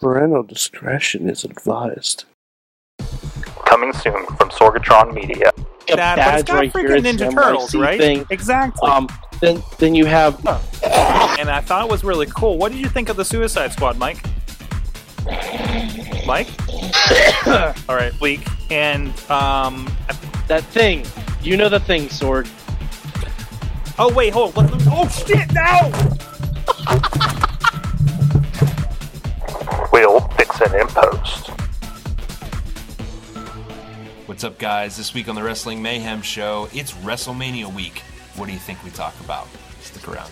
Parental discretion is advised. Coming soon from Sorgatron Media. a that, but it's badge got right here. freaking It's Ninja Turtles, NYC right? Thing. Exactly. Um, then then you have and I thought it was really cool. What did you think of the Suicide Squad, Mike? Mike? All right, weak. And um, that thing. You know the thing, Sword. oh wait, hold. On. Oh shit! No. We'll in post. What's up, guys? This week on the Wrestling Mayhem Show, it's WrestleMania week. What do you think we talk about? Stick around.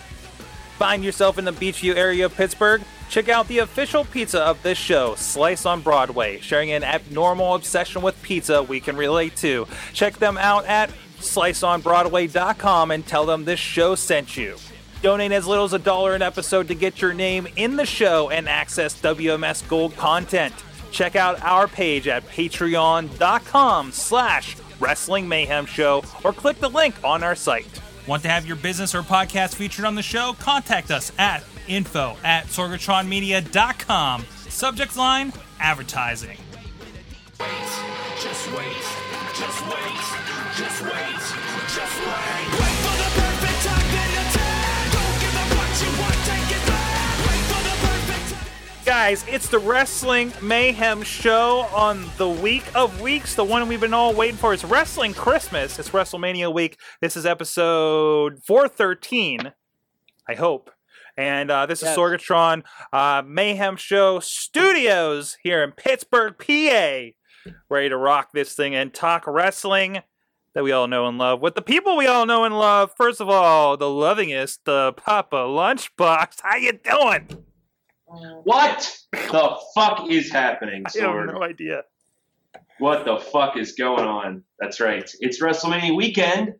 Find yourself in the Beechview area of Pittsburgh? Check out the official pizza of this show, Slice on Broadway, sharing an abnormal obsession with pizza we can relate to. Check them out at sliceonbroadway.com and tell them this show sent you. Donate as little as a dollar an episode to get your name in the show and access WMS Gold content. Check out our page at patreon.com slash wrestling mayhem show or click the link on our site. Want to have your business or podcast featured on the show? Contact us at info at sorgatronmedia.com. Subject line, advertising. Just wait, just wait, just wait, just wait. Guys, it's the Wrestling Mayhem Show on the week of weeks, the one we've been all waiting for. It's Wrestling Christmas. It's WrestleMania week. This is episode 413, I hope. And uh, this Yes. is Sorgatron uh, Mayhem Show Studios here in Pittsburgh, PA. Ready to rock this thing and talk wrestling that we all know and love with the people we all know and love. First of all, the lovingest, the Papa Lunchbox. How you doing? What the fuck is happening, I have no idea. What the fuck is going on? That's right. It's WrestleMania weekend.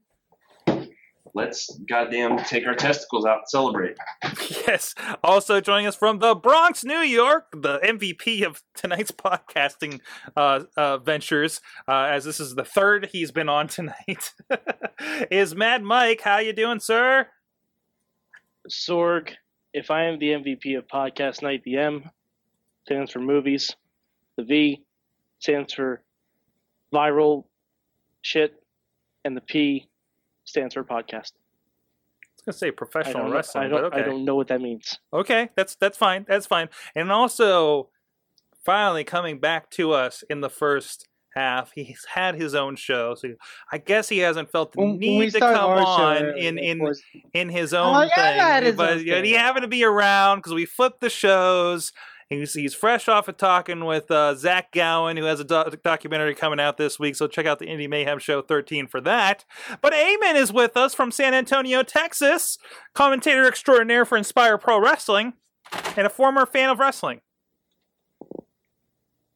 Let's goddamn take our testicles out and celebrate. Yes. Also joining us from the Bronx, New York, the MVP of tonight's podcasting uh, uh, ventures, uh, as this is the third he's been on tonight, is Mad Mike. How you doing, sir? Sorg. If I am the MVP of podcast night, the M stands for movies. The V stands for viral shit, and the P stands for podcast. I was gonna say I professional don't, wrestling, I don't, but okay, I don't know what that means. okay, that's that's fine, that's fine. And also, finally coming back to us in the first half, he's had his own show, so I guess he hasn't felt the When- when need to come on show, in in in his Oh, own yeah, thing, but okay. yeah, he happened to be around because we flipped the shows. He's, he's fresh off of talking with uh, Zach Gowen, who has a do- documentary coming out this week. So check out the Indie Mayhem Show 13 for that. But Eamon is with us from San Antonio, Texas, commentator extraordinaire for Inspire Pro Wrestling, and a former fan of wrestling.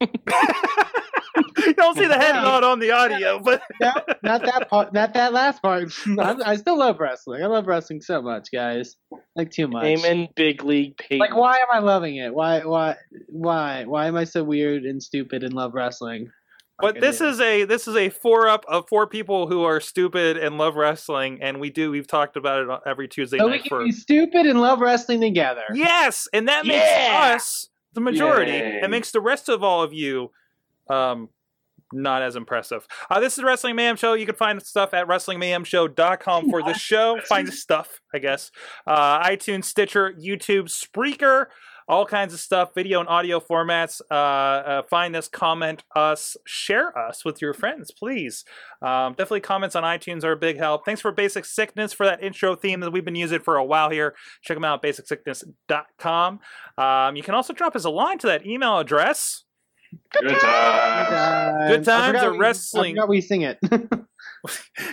you don't see the head nod on the audio, but no, not that part. Not that last part. I, I still love wrestling. I love wrestling so much, guys. Like too much. Amen, big league Peyton. Like, why am I loving it? Why? Why? Why? Why am I so weird and stupid and love wrestling? But this is a this is a four up of four people who are stupid and love wrestling, and we do we've talked about it every Tuesday So we can for be stupid and love wrestling together. yes, and that makes Yeah! us the majority, Yay. and makes the rest of all of you um not as impressive. Uh, this is Wrestling Mayhem Show. You can find stuff at WrestlingMayhemShow.com for the show. Find stuff, I guess. Uh, iTunes, Stitcher, YouTube, Spreaker, all kinds of stuff, video and audio formats. Uh, uh, find us, comment us, share us with your friends, please. Um, definitely comments on iTunes are a big help. Thanks for Basic Sickness for that intro theme that we've been using for a while here. Check them out, basicsickness.com. Um, you can also drop us a line to that email address. Good times. Uh, Good times at wrestling. I we sing it.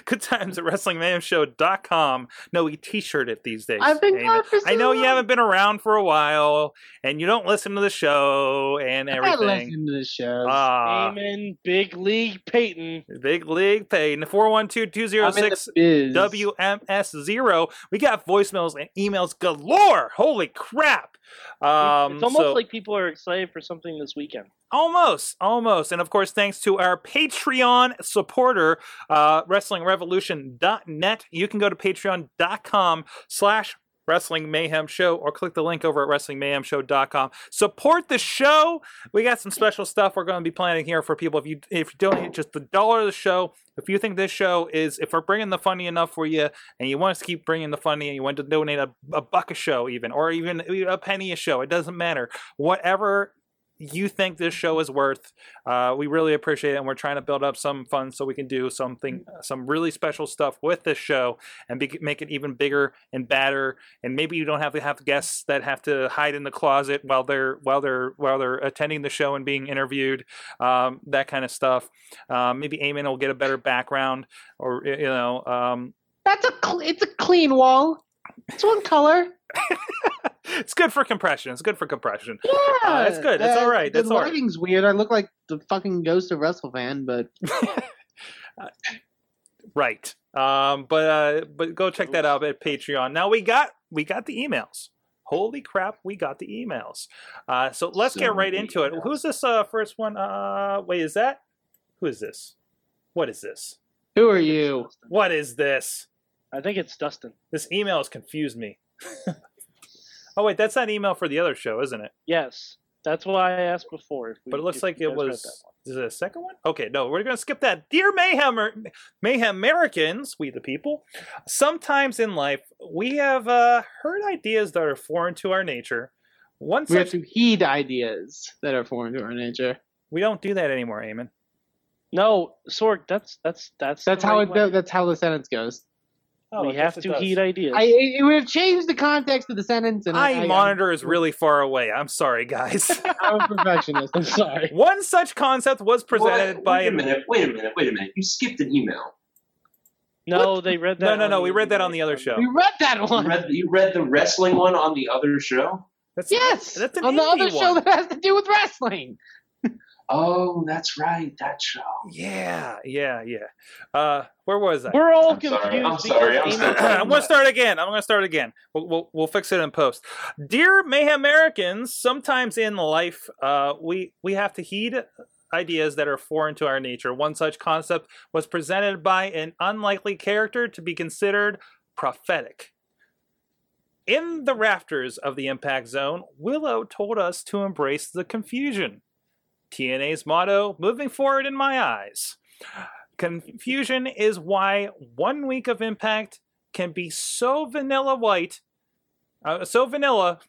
Good times at WrestlingMayhemShow.com. No, we t-shirt it these days. I've been Eamon. gone for so I know you haven't been around for a while, and you don't listen to the show and everything. I listen to the shows. Ah, Amen, big league Peyton. big league paid. I'm in the 412-206 biz. WMS0. We got voicemails and emails galore. Holy crap. Um, it's almost so- like people are excited for something this weekend. Almost, almost. And of course, thanks to our Patreon supporter, uh, WrestlingRevolution.net. You can go to patreon.com slash Wrestling Mayhem Show or click the link over at WrestlingMayhemShow.com. Support the show. We got some special stuff we're going to be planning here for people. If you if you donate just the dollar of the show, if you think this show is if we're bringing the funny enough for you, and you want us to keep bringing the funny, and you want to donate a, a buck a show even, or even a penny a show, it doesn't matter. Whatever you think this show is worth. Uh, we really appreciate it, and we're trying to build up some funds so we can do something, some really special stuff with this show, and be, make it even bigger and badder. And maybe you don't have to have guests that have to hide in the closet while they're while they're while they're attending the show and being interviewed, um, that kind of stuff. Um, maybe Eamon will get a better background, or you know. Um, That's a cl- it's a clean wall. It's one color. it's good for compression. It's good for compression. Yeah, Uh, it's good. It's all right. The It's all right. lighting's weird. I look like the fucking ghost of WrestleFan, but Right. Um, but uh, but go check that out at Patreon. Now we got we got the emails. Holy crap, we got the emails. Uh, so let's So get right many into it. Who's this uh, first one? Uh, wait, is that? Who is this? What is this? who are you? What is this? I think it's Dustin. This email has confused me. oh wait, that's that email for the other show, isn't it? Yes, that's why I asked before. If we, But it looks if like it was. that. Is it a second one? Okay, no, we're gonna skip that. Dear Mayhem, Mayhem Americans, we the people. Sometimes in life, we have uh, heard ideas that are foreign to our nature. One We have to heed ideas that are foreign to our nature. we don't do that anymore, Eamon. No, Sorg, that's that's that's That's how right it. way. That's how the sentence goes. Oh, we have to heed ideas. I it would have changed the context of the sentence, and I, I I monitor is really far away. I'm sorry, guys. I'm a perfectionist. I'm sorry. One such concept was presented What? by Wait a minute. Wait a minute. Wait a minute. You skipped an email. no, they read that. No, no, no. We read that on the other show. We read that You one. read, you read the wrestling one on the other show. That's, yes, that's an on the indie other show that has to do with wrestling. Oh, that's right. That show. Yeah, yeah, yeah. Uh, where was I? We're all I'm sorry, confused. I'm sorry, I'm sorry. I'm going to start again. I'm going to start again. We'll, we'll, we'll fix it in post. Dear Mayhem Americans, sometimes in life, uh, we, we have to heed ideas that are foreign to our nature. One such concept was presented by an unlikely character to be considered prophetic. In the rafters of the Impact Zone, Willow told us to embrace the confusion. TNA's motto, moving forward in my eyes. Confusion is why one week of Impact can be so vanilla white, uh, so vanilla,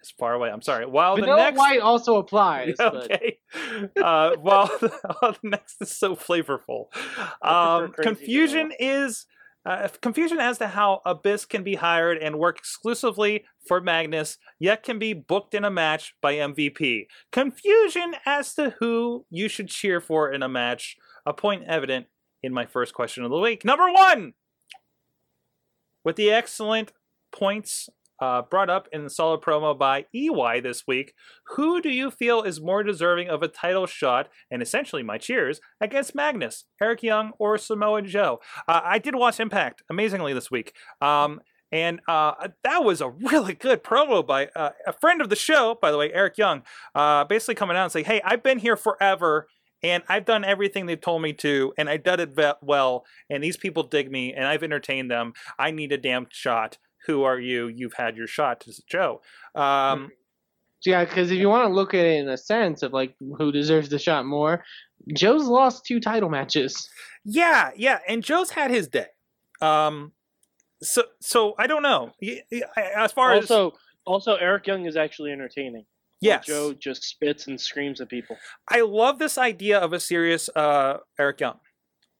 it's far away, I'm sorry, while Vanilla the next... White also applies. but- Okay. Uh, while, while the next is so flavorful. Um, confusion is uh, confusion as to how Abyss can be hired and work exclusively for Magnus, yet can be booked in a match by MVP. Confusion as to who you should cheer for in a match. A point evident in my first question of the week. Number one, with the excellent points uh, brought up in the solid promo by EY this week, who do you feel is more deserving of a title shot and essentially my cheers against Magnus, Eric Young, or Samoa Joe? Uh, I did watch Impact amazingly this week. Um, and uh, that was a really good promo by uh, a friend of the show, by the way, Eric Young, uh, basically coming out and saying, Hey, I've been here forever and I've done everything they've told me to, and I did it well, and these people dig me, and I've entertained them. I need a damn shot. Who are you? You've had your shot, to Joe. Um, Yeah, because if you want to look at it in a sense of like who deserves the shot more, Joe's lost two title matches. Yeah, yeah, and Joe's had his day. Um, so, so I don't know. Y- y- As far as also, also Eric Young is actually entertaining. While yes, Joe just spits and screams at people. I love this idea of a serious uh, Eric Young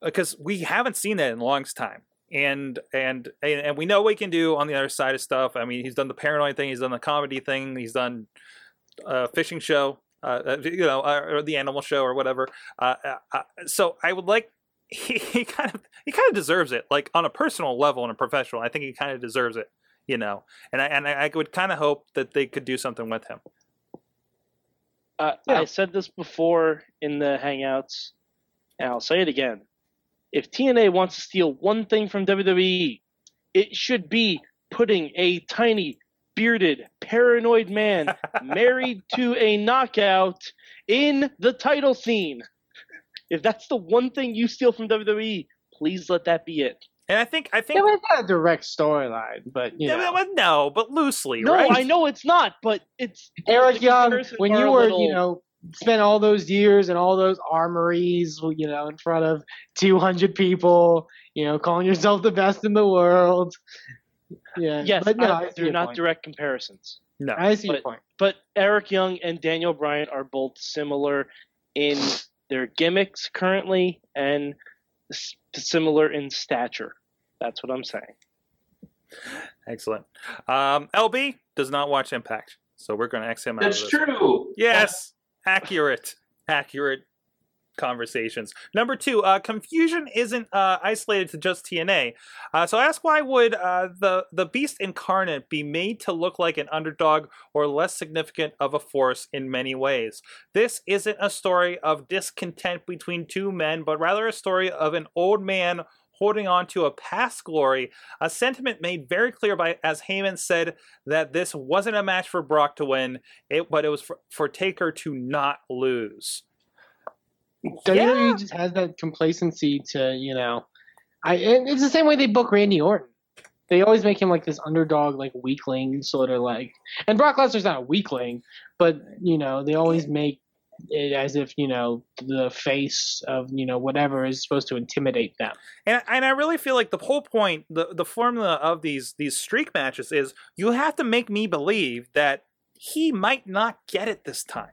because we haven't seen that in a long time. And, and and and we know what he can do on the other side of stuff. I mean, he's done the paranoid thing, he's done the comedy thing, he's done a fishing show, uh, uh, you know, uh, or the animal show or whatever. Uh, uh, uh, so I would like he, he kind of he kind of deserves it, like on a personal level and a professional. I think he kind of deserves it, you know. And I and I would kind of hope that they could do something with him. Uh, Yeah. I said this before in the Hangouts, and I'll say it again. If TNA wants to steal one thing from WWE, it should be putting a tiny, bearded, paranoid man married to a knockout in the title scene. If that's the one thing you steal from WWE, please let that be it. And I think I think it was not a direct storyline, but you Yeah, know. but no, but loosely, right? No, right? I know it's not, but it's Eric Young, when you were, little- you know, spent all those years and all those armories, you know, in front of 200 people, you know, calling yourself the best in the world. Yeah, yes, but no, I- I, they're not point. direct comparisons. No. I see your but- point. But Eric Young and Daniel Bryan are both similar in their gimmicks currently and similar in stature. That's what I'm saying. Excellent. Um, LB does not watch Impact, so we're going to X him out. That's of this. true. Yes, accurate, accurate conversations. Number two, uh, confusion isn't uh, isolated to just TNA. Uh, so ask why would uh, the the Beast incarnate be made to look like an underdog or less significant of a force in many ways? This isn't a story of discontent between two men, but rather a story of an old man holding on to a past glory, a sentiment made very clear by as Heyman said that this wasn't a match for Brock to win, it but it was for, for Taker to not lose. WWE just has that complacency to, you know, I and it's the same way they book Randy Orton. They always make him like this underdog, like weakling, sort of like. And Brock Lesnar's not a weakling, but you know they always make it as if you know the face of you know whatever is supposed to intimidate them. And and I really feel like the whole point, the the formula of these these streak matches is you have to make me believe that he might not get it this time.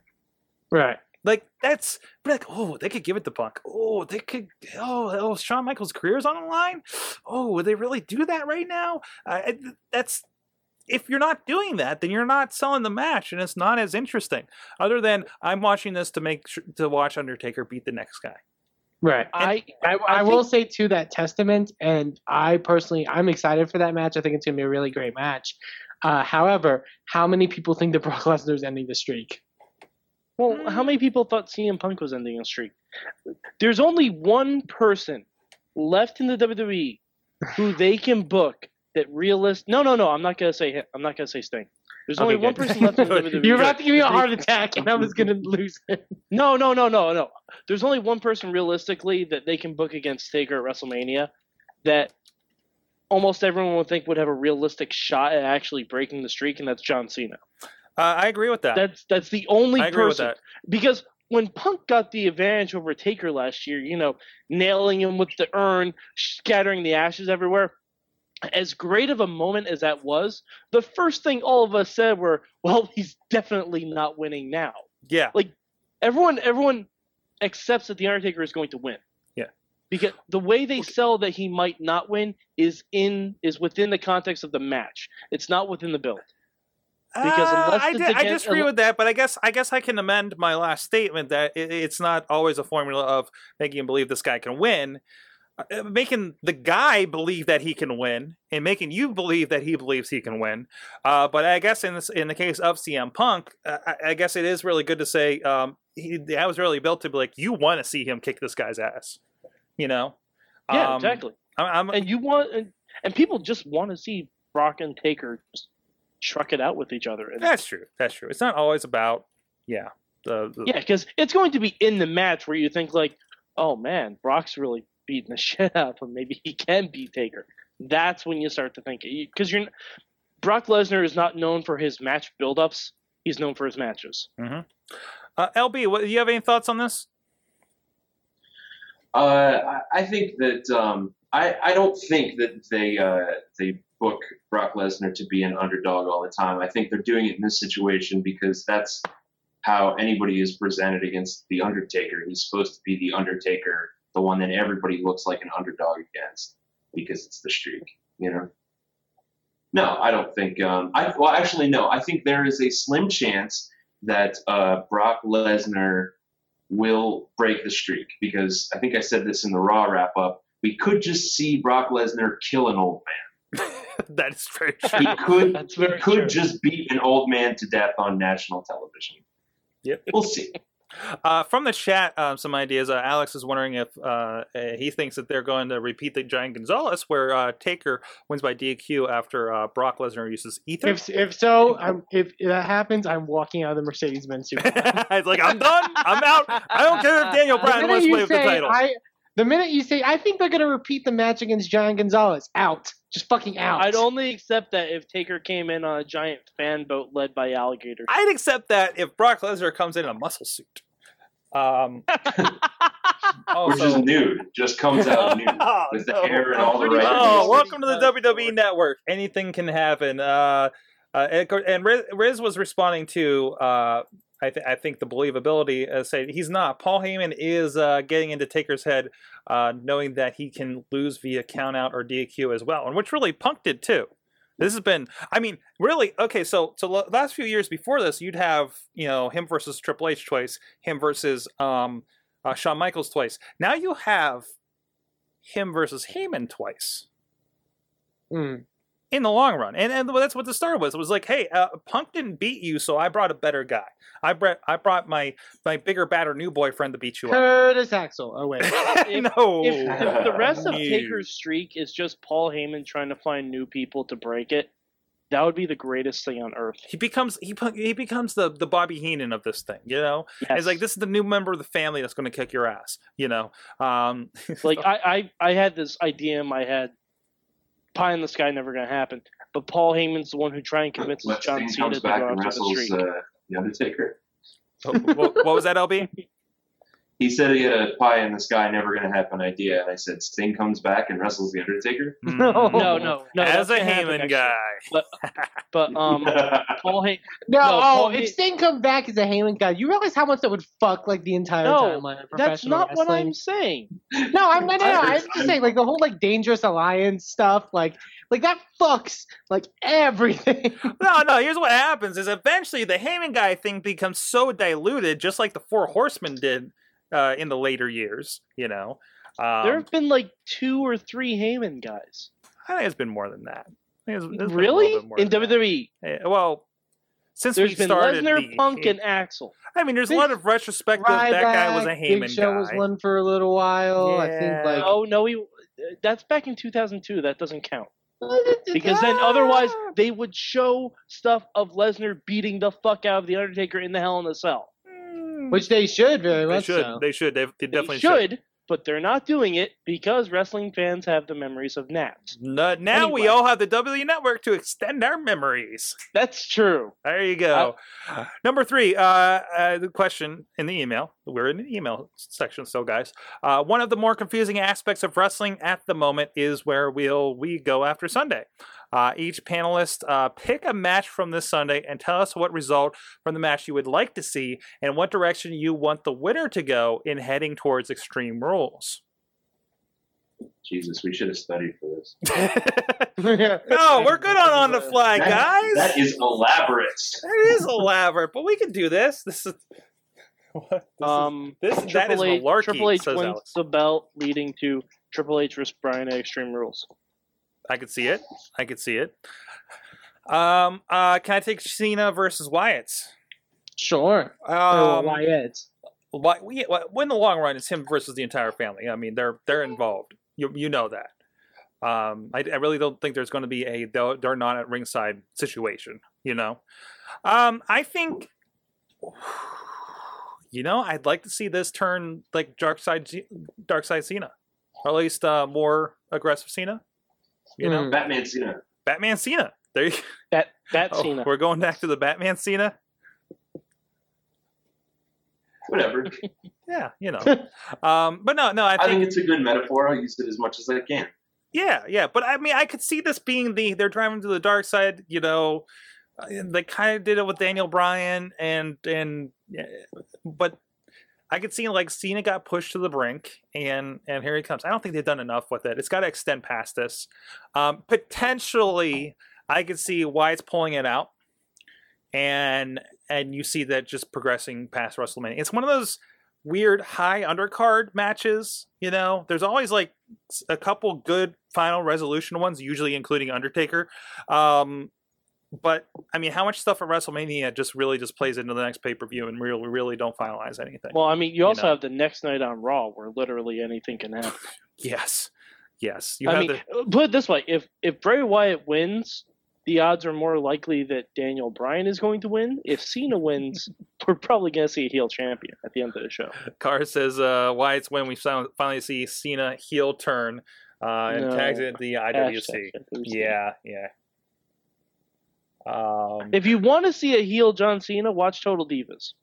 Right. Like that's but like oh they could give it to Punk. Oh they could oh oh Shawn Michaels' career is on the line. Oh would they really do that right now? I- that's if you're not doing that, then you're not selling the match, and it's not as interesting. Other than I'm watching this to make sure, to watch Undertaker beat the next guy. Right. I I, I, will say to that testament, and I personally, I'm excited for that match. I think it's going to be a really great match. Uh, however, how many people think that Brock Lesnar is ending the streak? Well, how many people thought CM Punk was ending a streak? There's only one person left in the WWE who they can book that realist. No, no, no. I'm not gonna say. I'm not gonna say Sting. There's only Okay, one good. person left in the WWE. You're about to give me a heart attack, and I was going to lose it. No, no, no, no, no. There's only one person realistically that they can book against Taker at WrestleMania that almost everyone would think would have a realistic shot at actually breaking the streak, and that's John Cena. Uh, I agree with that. That's that's the only I agree with person because when Punk got the advantage over Taker last year, you know, nailing him with the urn, scattering the ashes everywhere. As great of a moment as that was, the first thing all of us said were, "Well, he's definitely not winning now." Yeah. Like everyone, everyone accepts that the Undertaker is going to win. Yeah. Because the way they sell that he might not win is in is within the context of the match. It's not within the build. Because Uh, I, I disagree with that, but I guess I guess I can amend my last statement that it, it's not always a formula of making him believe this guy can win, making the guy believe that he can win, and making you believe that he believes he can win. Uh, but I guess in this in the case of CM Punk, uh, I, I guess it is really good to say um, he that was really built to be like you want to see him kick this guy's ass, you know? Yeah, Um, exactly. I'm, I'm, and you want and, and people just want to see Brock and Taker just truck it out with each other. And, that's true. That's true. It's not always about yeah. The, the yeah, because it's going to be in the match where you think like, oh man, Brock's really beating the shit out of him. Maybe he can beat Taker. That's when you start to think because you're Brock Lesnar is not known for his match buildups. He's known for his matches. hmm Uh, LB, what, do you have any thoughts on this? Uh, I- I think that um, I I don't think that they uh, they book Brock Lesnar to be an underdog all the time. I think they're doing it in this situation because that's how anybody is presented against the Undertaker. He's supposed to be the Undertaker, the one that everybody looks like an underdog against because it's the streak, you know. No, I don't think. Um, I well, actually, no. I think there is a slim chance that uh, Brock Lesnar will break the streak because I think I said this in the Raw wrap up. We could just see Brock Lesnar kill an old man. that is very true. He could That's he could true. just beat an old man to death on national television. Yep. We'll see. Uh, from the chat, um, some ideas. Uh, Alex is wondering if uh, uh, he thinks that they're going to repeat the Giant Gonzalez, where uh, Taker wins by DQ after uh, Brock Lesnar uses ether. If if so, I'm, if that happens, I'm walking out of the Mercedes-Benz Supercars. it's like I'm done. I'm out. I don't care if Daniel Bryan wants to play with the title. I, The minute you say, I think they're gonna repeat the match against Giant Gonzalez, out, just fucking out. I'd only accept that if Taker came in on a giant fan boat led by alligators. I'd accept that if Brock Lesnar comes in in a muscle suit. Um, Which is nude, just comes out nude Oh, with the no. hair and all the right. Oh, welcome to the WWE Network. Anything can happen. Uh, uh, and, and Riz, Riz was responding to, uh, I, th- I think, the believability, uh, saying he's not. Paul Heyman is uh, getting into Taker's head, uh, knowing that he can lose via countout or DQ as well, and which really Punk did too. This has been, I mean, really okay. So, so last few years before this, you'd have you know him versus Triple H twice, him versus um, uh, Shawn Michaels twice. Now you have him versus Heyman twice Hmm. In the long run. And, and that's what the start was. It was like, hey, uh, Punk didn't beat you, so I brought a better guy. I brought I brought my my bigger, badder new boyfriend to beat you up. Curtis Axel. Oh wait. If- no, If, if the rest of Taker's streak is just Paul Heyman trying to find new people to break it, that would be the greatest thing on earth. he becomes he he becomes the the Bobby Heenan of this thing. You know, Yes. it's like this is the new member of the family that's going to kick your ass. You know, um, Like I, I, I had this idea in my head, pie in the sky, never gonna happen. But Paul Heyman's the one who try and convinces What John thing Cena to back go and after the wrestles streak. uh, the Undertaker. what, what was that, LB? He said he had a pie in the sky, never gonna happen idea, and I said Sting comes back and wrestles the Undertaker. No. no, no, no. As a gonna Heyman guy, But um, Paul Heyman. No, No, oh, Paul if Hey- Sting comes back as a Heyman guy, you realize how much that would fuck like the entire No, timeline of That's professional not what? I'm saying. No, I'm not. No, no, I I'm just saying, like the whole like dangerous alliance stuff, like like that fucks like everything. no, no. Here's what happens: is eventually the Heyman guy thing becomes so diluted, just like the Four Horsemen did uh, in the later years. You know, um, there have been like two or three Heyman guys. I think it's been more than that. I think it's- it's been a Really? bit more In than that. WWE, Well, since there's we been started Lesnar, the- Punk, and Axel. I mean, there's a lot of retrospective. that guy was a Ryback, Big Heyman Show was one for a little while. I think Yeah. like Oh no, he. That's back in 2002. That doesn't count because then otherwise they would show stuff of Lesnar beating the fuck out of the Undertaker in the Hell in a Cell. Which they should very they much should. so. They should. They, they They definitely should, but they're not doing it because wrestling fans have the memories of naps. No, now we all have the W Network to extend our memories. That's true. There you go. Number three, uh, uh, the question in the email. We're in the email section still, guys. Uh, one of the more confusing aspects of wrestling at the moment is where will we go after Sunday? Uh, each panelist uh, pick a match from this Sunday and tell us what result from the match you would like to see and what direction you want the winner to go in heading towards Extreme Rules. Jesus, we should have studied for this. no, we're good on on the fly, That- guys. That is elaborate. That is elaborate, but we can do this. This is what? This is- Um, this that is Triple H, malarkey, Triple H says wins Alex. the belt, leading to Triple H versus Bryan at Extreme Rules. I could see it. I could see it. Um, uh, can I take Cena versus Wyatt? Sure. Um, Wyatt. Why? well, in the long run, it's him versus the entire family. I mean, they're they're involved. You you know that. Um, I, I really don't think there's going to be a they're, they're not at ringside situation. You know, um, I think. You know, I'd like to see this turn like dark side, dark side Cena, or at least uh, more aggressive Cena. You know, Mm. Batman Cena. Batman Cena. There you That that Oh, Cena. We're going back to the Batman Cena. Whatever. Yeah, you know. um, but no, no, I I think, think it's a good metaphor. I'll use it as much as I can. yeah, yeah. But I mean, I could see this being the they're driving to the dark side. You know, Uh, they kind of did it with Daniel Bryan and and, yeah, but I could see like Cena got pushed to the brink, and and here he comes. I don't think they've done enough with it. It's got to extend past this. Um, potentially, I could see why it's pulling it out, and and you see that just progressing past WrestleMania. It's one of those weird high undercard matches. You know, there's always like a couple good final resolution ones, usually including Undertaker. Um, but I mean, how much stuff at WrestleMania just really just plays into the next pay per view, and really, really don't finalize anything. Well, I mean, you also know. have the next night on Raw where literally anything can happen. yes, yes, you I have mean, the put it this way: if if Bray Wyatt wins, the odds are more likely that Daniel Bryan is going to win. If Cena wins, we're probably going to see a heel champion at the end of the show. Carr says, uh, "Why it's when we finally see Cena heel turn uh, and No. tags it the IWC." Hashtag IWC. Yeah, yeah. Um, If you want to see a heel John Cena, watch Total Divas.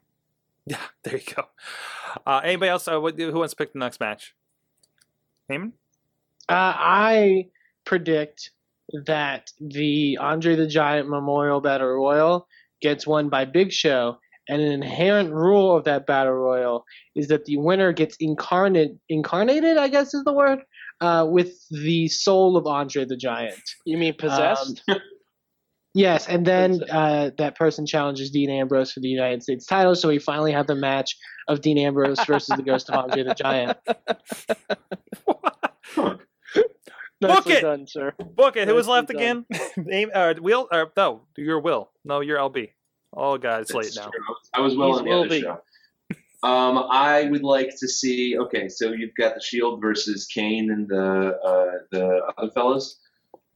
yeah, there you go. Uh, anybody else? Uh, who wants to pick the next match? Eamon? Uh, I predict that the Andre the Giant Memorial Battle Royal gets won by Big Show, and an inherent rule of that Battle Royal is that the winner gets incarnate, incarnated, I guess is the word, uh, with the soul of Andre the Giant. You mean possessed? Yes, and then uh, that person challenges Dean Ambrose for the United States title, so we finally have the match of Dean Ambrose versus the Ghost of Andre the Giant. Nicely it! done, sir. Book it. Who was Nicely left again? Aim, uh, Will? Uh, no, your Will. No, your LB. Oh god, it's late now. true. I was well He's on the will other be. show. Um, I would like to see. Okay, so you've got the Shield versus Kane and the uh, the other fellas.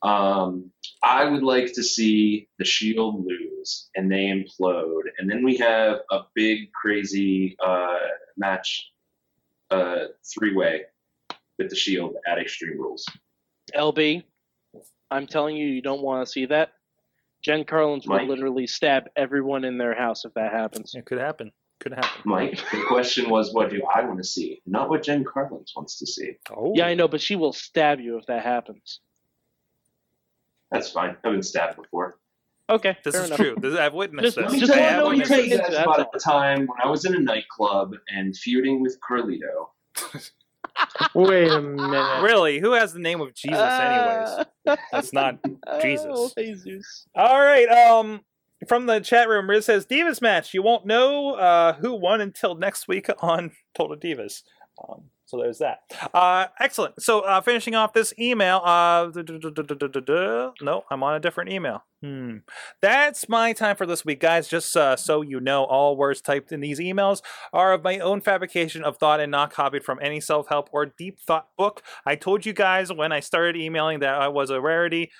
Um, I would like to see the Shield lose and they implode, and then we have a big crazy uh, match, uh, three way with the Shield at Extreme Rules. LB, I'm telling you, you don't want to see that. Jen Carlins will literally stab everyone in their house if that happens. It could happen. Could happen. Mike, the question was, what do I want to see, not what Jen Carlins wants to see. Oh, Yeah, I know, but she will stab you if that happens. That's fine. I've been stabbed before. Okay, This fair is enough. true. This, I've witnessed Just- this. Let me just tell wanna you- know let me what tell you're you into, guys about all. a time when I was in a nightclub and feuding with Carlito. Wait a minute. Really? Who has the name of Jesus, anyways? Uh, That's not Jesus. Oh, Jesus. All right. Um, from the chat room, Riz says Divas match. You won't know uh, who won until next week on Total Divas. Um, so there's that. Uh, excellent. So uh, finishing off this email. Uh, no, I'm on a different email. Hmm. That's my time for this week, guys. Just uh, so you know, all words typed in these emails are of my own fabrication of thought and not copied from any self-help or deep thought book. I told you guys when I started emailing that I was a rarity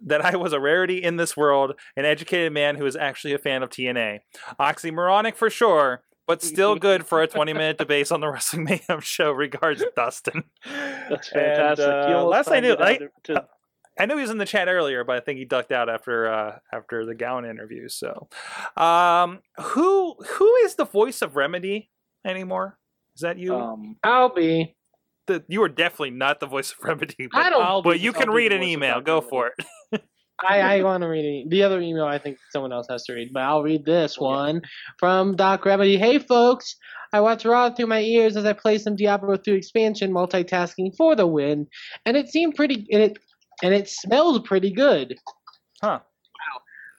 that I was a rarity in this world, an educated man who is actually a fan of TNA. Oxymoronic for sure, but still good for a 20 minute debate on the Wrestling Mayhem show. Regards, Dustin. That's And, fantastic. uh, last I knew, I- to- I knew he was in the chat earlier, but I think he ducked out after uh, after the Gowen interview. So, um, who who is the voice of Remedy anymore? Is that you? um, I'll be. the, you are definitely not the voice of Remedy. But, I don't. I'll be- but you I'll can read an email. Go for it. I, I want to read it. The other email I think someone else has to read, but I'll read this oh, one from Doc Remedy. Hey folks, I watch Raw through my ears as I play some Diablo 2 expansion, multitasking for the win, and it seemed pretty. And it and it smelled pretty good. Huh.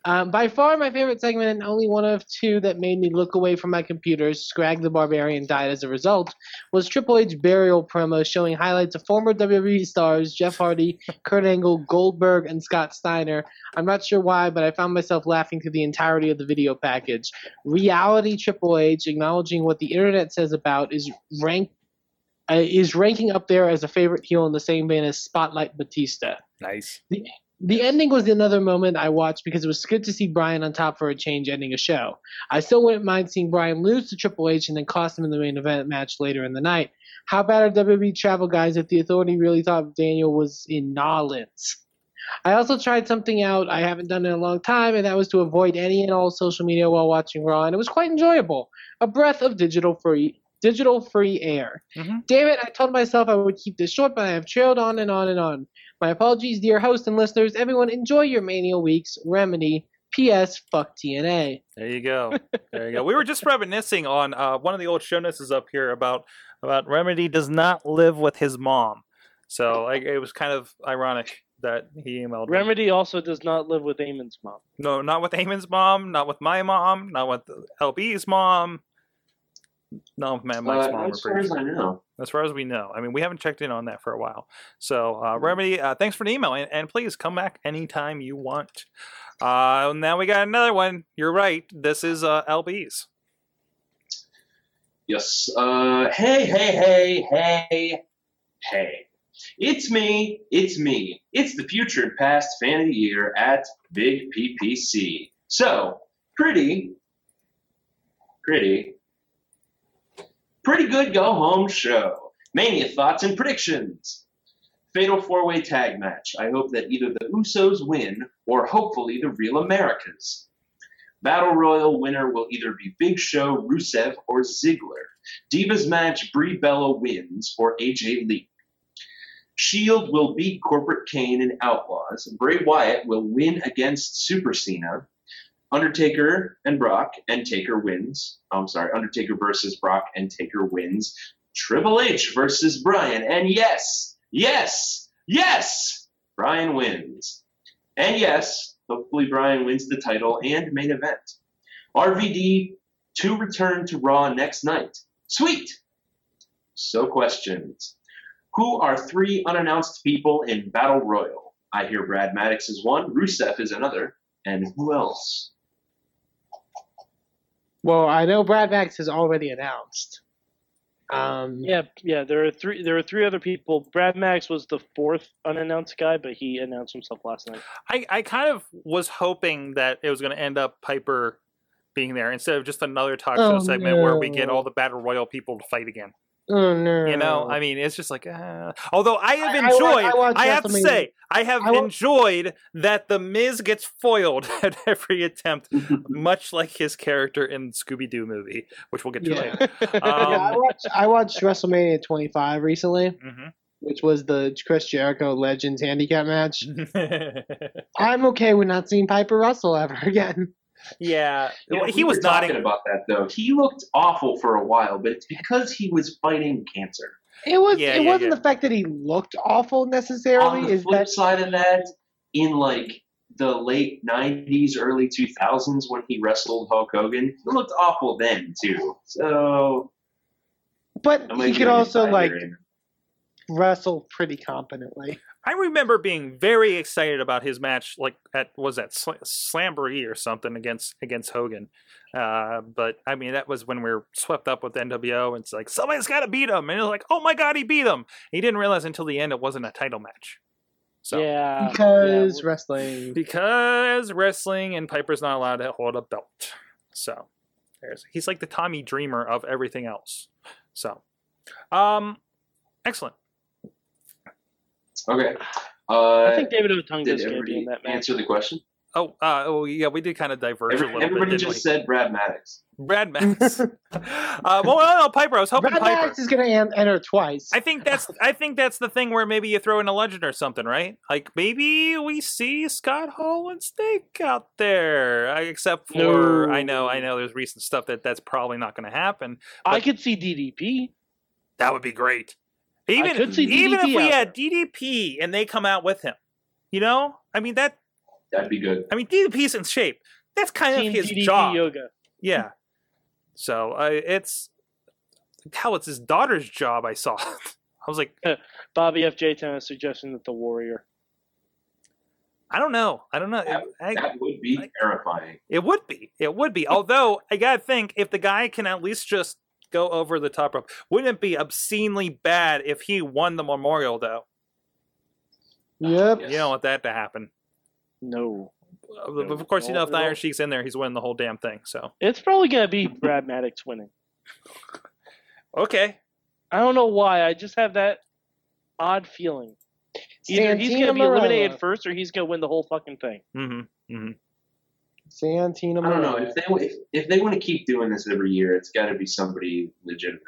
Um, by far my favorite segment, and only one of two that made me look away from my computer, Scrag the Barbarian died as a result, was Triple H burial promo showing highlights of former WWE stars Jeff Hardy, Kurt Angle, Goldberg, and Scott Steiner. I'm not sure why, but I found myself laughing through the entirety of the video package. Reality Triple H, acknowledging what the internet says about, is rank uh, is ranking up there as a favorite heel in the same vein as Spotlight Batista. Nice. The ending was another moment I watched because it was good to see Bryan on top for a change ending a show. I still wouldn't mind seeing Bryan lose to Triple H and then cost him in the main event match later in the night. How bad are WWE travel guys if the authority really thought Daniel was in Nolans? I also tried something out I haven't done in a long time, and that was to avoid any and all social media while watching Raw, and it was quite enjoyable. A breath of digital free digital free air. Mhm. Damn it, I told myself I would keep this short, but I have trailed on and on and on. My apologies, dear host and listeners. Everyone, enjoy your Mania weeks. Remedy. P.S. Fuck TNA. There you go. There you go. We were just reminiscing on uh, one of the old show notes is up here about about Remedy does not live with his mom. So like, it was kind of ironic that he emailed. me. Remedy also does not live with Eamon's mom. No, not with Eamon's mom, not with my mom, not with LB's mom. No, Matt Mike's Uh, mom. as far as I know. as far as we know. I mean, we haven't checked in on that for a while. So, uh, Remedy, uh, thanks for the email, and, and please come back anytime you want. Uh, now we got another one. You're right. This is uh, LB's. Yes. Uh, hey, hey, hey, hey, hey. It's me, it's me. It's the future and past fan of the year at Big PPC. So, pretty, pretty, pretty good go home show. Mania thoughts and predictions. Fatal four way tag match. I hope that either the Usos win or hopefully the Real Americas. Battle Royal winner will either be Big Show, Rusev, or Ziggler. Divas match, Brie Bella wins or AJ Lee. Shield will beat Corporate Kane and Outlaws. Bray Wyatt will win against Super Cena. Undertaker and Brock, and Taker wins. Oh, I'm sorry, Undertaker versus Brock, and Taker wins. Triple H versus Bryan, and yes, yes, yes, Bryan wins. And yes, hopefully Bryan wins the title and main event. RVD to return to Raw next night. Sweet. So questions. Who are three unannounced people in Battle Royal? I hear Brad Maddox is one, Rusev is another, and who else? Well, I know Brad Max has already announced. Um, Yeah, yeah. There are three. There are three other people. Brad Max was the fourth unannounced guy, but he announced himself last night. I, I kind of was hoping that it was going to end up Piper being there instead of just another talk show Oh, segment where we get all the battle royal people to fight again. Oh no! You know, I mean, it's just like, uh, although I have I- I enjoyed, I I, have to say, I have I enjoyed that the Miz gets foiled at every attempt, much like his character in Scooby Doo movie, which we'll get to Yeah. later. yeah, I Um, watched I watched WrestleMania 25 recently, mhm. which was the Chris Jericho Legends handicap match. I'm okay with not seeing Piper Russell ever again. Yeah, You know, he we was were nodding. talking about that though. He looked awful for a while, but it's because he was fighting cancer. It was. Yeah, it yeah, wasn't yeah. the fact that he looked awful necessarily. On the Is flip that side of that, in like the late '90s, early 2000s, when he wrestled Hulk Hogan, he looked awful then too. So but he could also like wrestle pretty competently. I remember being very excited about his match, like at was that Sl- Slamboree or something against against Hogan. Uh, but I mean, that was when we were swept up with NWO, and it's like somebody's got to beat him, and it's like, oh my god, he beat him. He didn't realize until the end it wasn't a title match. So yeah, Because yeah, wrestling. because wrestling and Piper's not allowed to hold a belt, so there's he's like the Tommy Dreamer of everything else. So, um, excellent. Okay. Uh, I think David Otunga did is going to be everybody in that match. answer the question? Oh, uh, oh yeah, we did kind of diverge Every, a little everybody bit. didn't just we? said Brad Maddox. Brad Max. uh, well, no, no, Piper. I was hoping Brad Piper. Max is going to en- enter twice. I think that's I think that's the thing where maybe you throw in a legend or something, right? Like maybe we see Scott Hall and Snake out there. I- Except for No. I know I know there's recent stuff that that's probably not going to happen. I could see DDP. That would be great. Even could see even if we out had DDP and they come out with him, you know, I mean that That'd be good. I mean DDP's in shape. That's kind Team of his DDP job. yoga. Yeah. So uh, it's hell. It's his daughter's job. I saw. I was like, Bobby F. J. Town is suggesting that the Warrior. I don't know. I don't know. That, I- that would be I- terrifying. it would be. It would be. Although I gotta think, if the guy can at least just go over the top rope, wouldn't it be obscenely bad if he won the memorial? Though Yep. You don't want that to happen. No. Uh, Of course, you know if the No, no. Iron Sheik's in there, he's winning the whole damn thing. So It's probably going to be Brad Maddox winning. okay, I don't know why. I just have that odd feeling. Either he's going to be eliminated Marella. first or he's going to win the whole fucking thing. hmm Santina I don't know if they if, if they want to keep doing this every year, it's got to be somebody legitimate.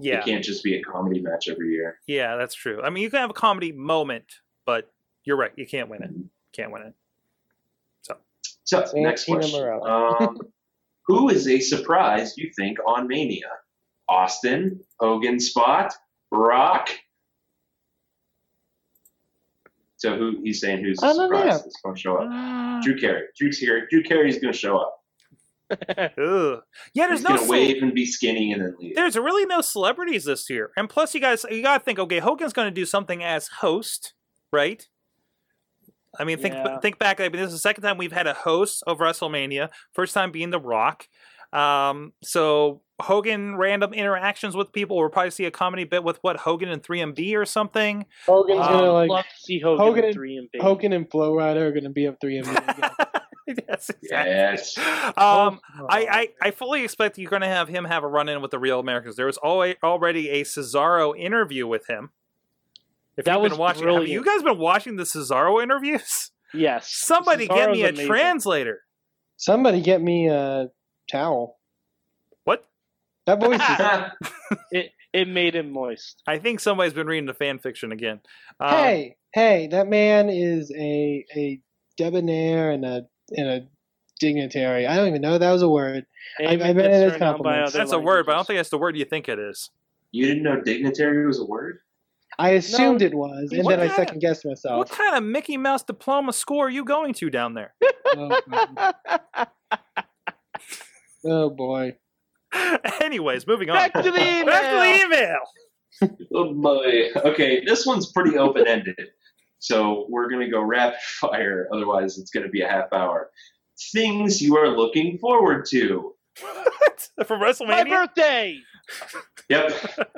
yeah, It can't just be a comedy match every year. yeah, that's true. I mean, you can have a comedy moment, but you're right. You can't win it. Can't win it. So next Santina question: um, Who is a surprise you think on Mania? Austin, Hogan, Spot, Rock. So who he's saying who's I a don't surprise that's going to show up? Ah. Drew Carey. Drew's here. Drew Carey's going to show up. Yeah, there's He's no going to ce- wave and be skinny and then leave. there's really no celebrities this year, and plus you guys you gotta think. Okay, Hogan's going to do something as host, right? I mean, think Yeah. think back. I mean, this is the second time we've had a host of WrestleMania. First time being The Rock. Um, so Hogan random interactions with people. We'll probably see a comedy bit with what Hogan and 3MB or something. Hogan's Um, gonna like Love to see Hogan, Hogan and- 3MB. Hogan and Flow Rider are gonna be up 3MB yes, exactly. Yes. Um, Oh, I, I, I fully expect you're going to have him have a run in with the real Americans. There was alwa- already a Cesaro interview with him. If That you've was been watching, have you guys been watching the Cesaro interviews? yes. Somebody get me a amazing. translator. Somebody get me a towel. What? That voice is. It it made him moist. I think somebody's been reading the fan fiction again. Um, hey, hey, that man is a a debonair and a and a dignitary. I don't even know that was a word. I- Amen I bet gets it is turned on by compliments. that's a word, but I don't think that's the word you think it is. You didn't know dignitary was a word? I assumed No, it was, and then I second guessed myself. What kind of Mickey Mouse diploma school are you going to down there? Oh, God. Oh, boy. Anyways, moving on. Back to the email. Back to the email. Oh boy. Okay, this one's pretty open ended. So we're going to go rapid fire. Otherwise, it's going to be a half hour. Things you are looking forward to. For My WrestleMania? My birthday. Yep.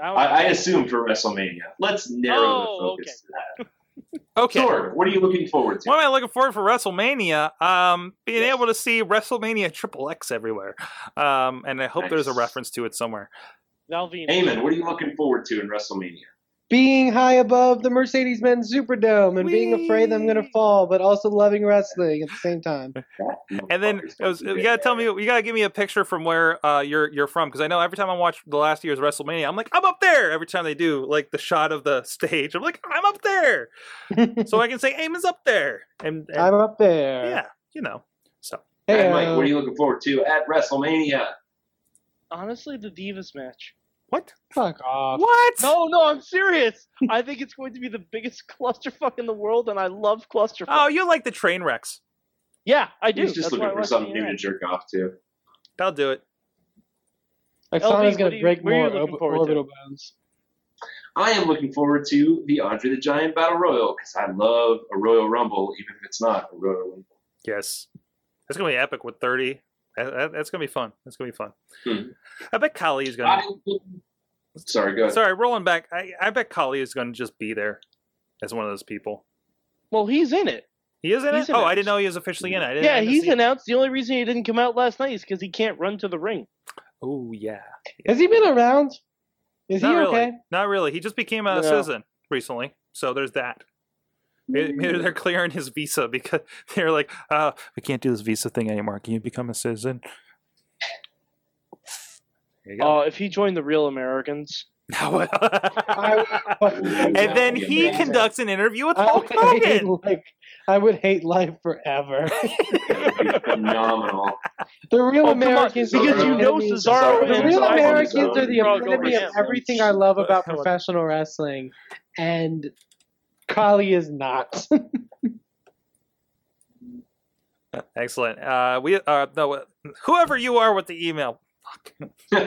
I I, assumed for WrestleMania. Let's narrow Oh, the focus to that. Okay. Sword, what are you looking forward to? What am I looking forward for WrestleMania? Um, being Yes. able to see WrestleMania Triple X everywhere. Um, and I hope there's a reference to it somewhere. Valvina. Eamon, what are you looking forward to in WrestleMania? Being high above the Mercedes Benz Superdome and being afraid I'm going to fall, but also loving wrestling at the same time. And then Motherfucker's it was, you gotta tell me, you gotta give me a picture from where uh, you're you're from, because I know every time I watch the last year's WrestleMania, I'm like, I'm up there. Every time they do like the shot of the stage, I'm like, I'm up there, so I can say Eamon's up there, and, and I'm up there. yeah, you know. So Hey, Mike, uh, what are you looking forward to at WrestleMania? Honestly, the Divas match. What? fuck off. What? No, no, I'm serious. I think it's going to be the biggest clusterfuck in the world, and I love clusterfuck. Oh, you like the train wrecks? yeah, I do. He's just That's looking for something new to jerk off to. I'll do it. Like LB, Sonia's what going to break what are you more looking ob- forward to? orbital bones. I am looking forward to the Andre the Giant Battle Royal because I love a Royal Rumble, even if it's not a Royal Rumble. Yes, it's gonna be epic with thirty. That- that- That's gonna be fun. That's gonna be fun. Hmm. I bet Khali is gonna. I, sorry, go ahead. Sorry, rolling back. I, I bet Khali is gonna just be there as one of those people. Well, he's in it. He is in He's it. Oh, I didn't know he was officially in it. I didn't, I Yeah, didn't he's see- announced. The only reason he didn't come out last night is because he can't run to the ring. Oh yeah. Has he been around? Is Not he really. okay? Not really. He just became a No. citizen recently, so there's that. Maybe maybe they're clearing his visa because they're like, uh, we can't do this visa thing anymore. Can you become a citizen? There you. Oh, if he joined the Real Americans, I would hate and then he amazing. conducts an interview with I Hulk would hate, Hogan. like I would hate life forever. That would be phenomenal. the real Oh, come on, Americans, because you know enemies- Cesaro The and real Cesaro Americans are the Cesaro epitome of everything I love about professional wrestling, and Khali is not. Excellent. Uh, we uh, no, whoever you are with the email.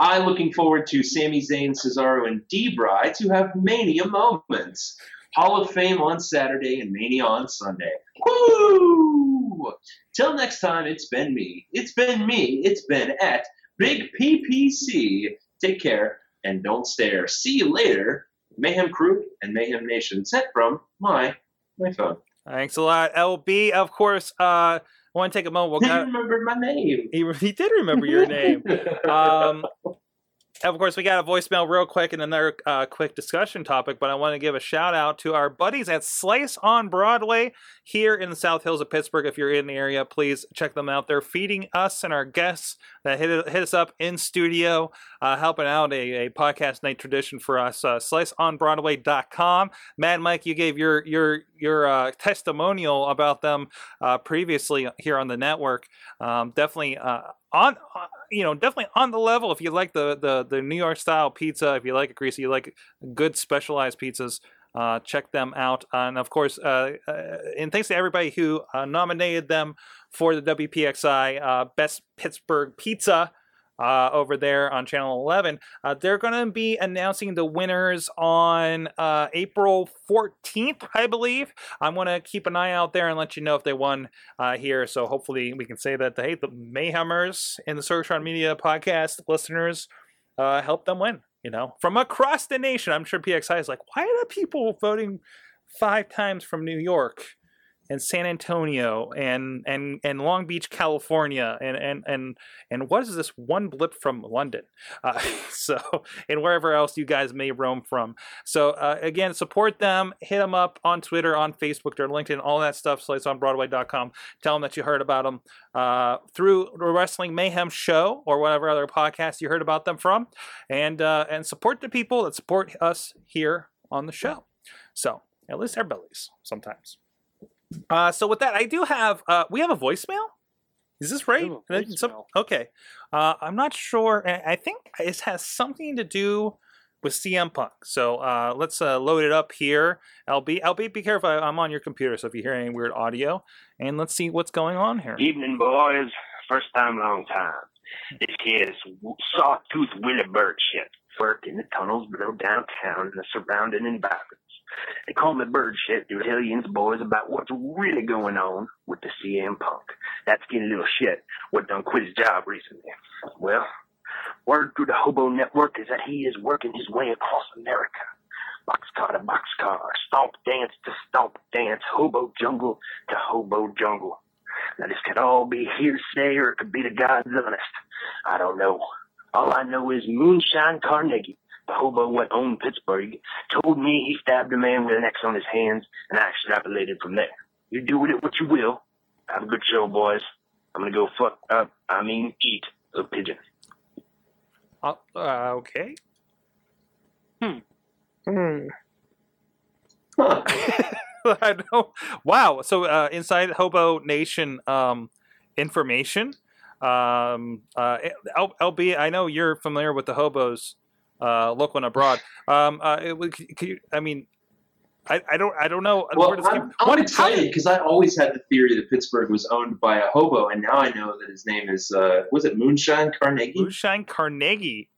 I'm looking forward to Sami Zayn, Cesaro, and D-Bry to have Mania moments. Hall of Fame on Saturday and Mania on Sunday. Woo! Till next time, it's been me. It's been me. It's been at Big PPC. Take care and don't stare. See you later, Mayhem Crew and Mayhem Nation. Sent from my my phone. Thanks a lot, LB. Of course, uh, I want to take a moment. He We'll, uh, remembered my name. he, he did remember your name. um, of course, we got a voicemail real quick and another uh, quick discussion topic, but I want to give a shout out to our buddies at Slice on Broadway here in the South Hills of Pittsburgh. If you're in the area, please check them out. They're feeding us and our guests that hit, hit us up in studio, uh, helping out a, a podcast night tradition for us. Uh, SliceOnBroadway.com. Mad Mike, you gave your your your uh, testimonial about them uh, previously here on the network. Um, definitely on, uh, you know, definitely on the level. If you like the the the New York style pizza, if you like it greasy, you like good specialized pizzas. Uh, check them out, and of course, uh, uh, and thanks to everybody who uh, nominated them for the WPXI uh, Best Pittsburgh Pizza uh, over there on Channel 11. Uh, they're going to be announcing the winners on uh, April 14th, I believe. I'm going to keep an eye out there and let you know if they won uh, here. So hopefully we can say that the, hey, the Mayhemers and the Sorgatron Media podcast listeners uh, helped them win. You know, from across the nation. I'm sure PXI is like, why are the people voting five times from New York? And San Antonio and and and Long Beach, California, and and and and what is this one blip from London? Uh, so and wherever else you guys may roam from. So uh, again, support them. Hit them up on Twitter, on Facebook, they're LinkedIn, all that stuff. SlicesOnBroadway.com. Tell them that you heard about them uh, through the Wrestling Mayhem show or whatever other podcast you heard about them from, and uh, and support the people that support us here on the show. So at least our bellies sometimes. Uh, so with that, I do have uh, we have a voicemail. Is this right? We have a some- okay, uh, I'm not sure. I I think it has something to do with CM Punk. So uh, let's uh, load it up here. LB, LB, be careful. I- I'm on your computer, so if you hear any weird audio, and let's see what's going on here. Evening, boys. First time, long time. This kid is w- sawtooth Willie Bird shit. Worked in the tunnels below downtown and the surrounding environs. They call me bird shit to tell you boys about what's really going on with the CM Punk. That skinny little shit what done quit his job recently. Well, word through the Hobo Network is that he is working his way across America. Boxcar to boxcar, stomp dance to stomp dance, hobo jungle to hobo jungle. Now, this could all be hearsay or it could be the God's honest. I don't know. All I know is Moonshine Carnegie, hobo what owned Pittsburgh, told me he stabbed a man with an X on his hands, and I extrapolated from there. You do with it what you will. Have a good show, boys. I'm gonna go fuck up, I mean eat a pigeon. Uh, uh, okay. Hmm. I know. Wow. So uh, inside Hobo Nation um, information. Um, uh, L- LB, I know you're familiar with the hobos uh, local and abroad. Um, uh, it, would- c- c- I mean, I, I don't I don't know Well, where I'm, came. I'm excited because I always had the theory that Pittsburgh was owned by a hobo, and now I know that his name is uh, was it Moonshine Carnegie? Moonshine Carnegie.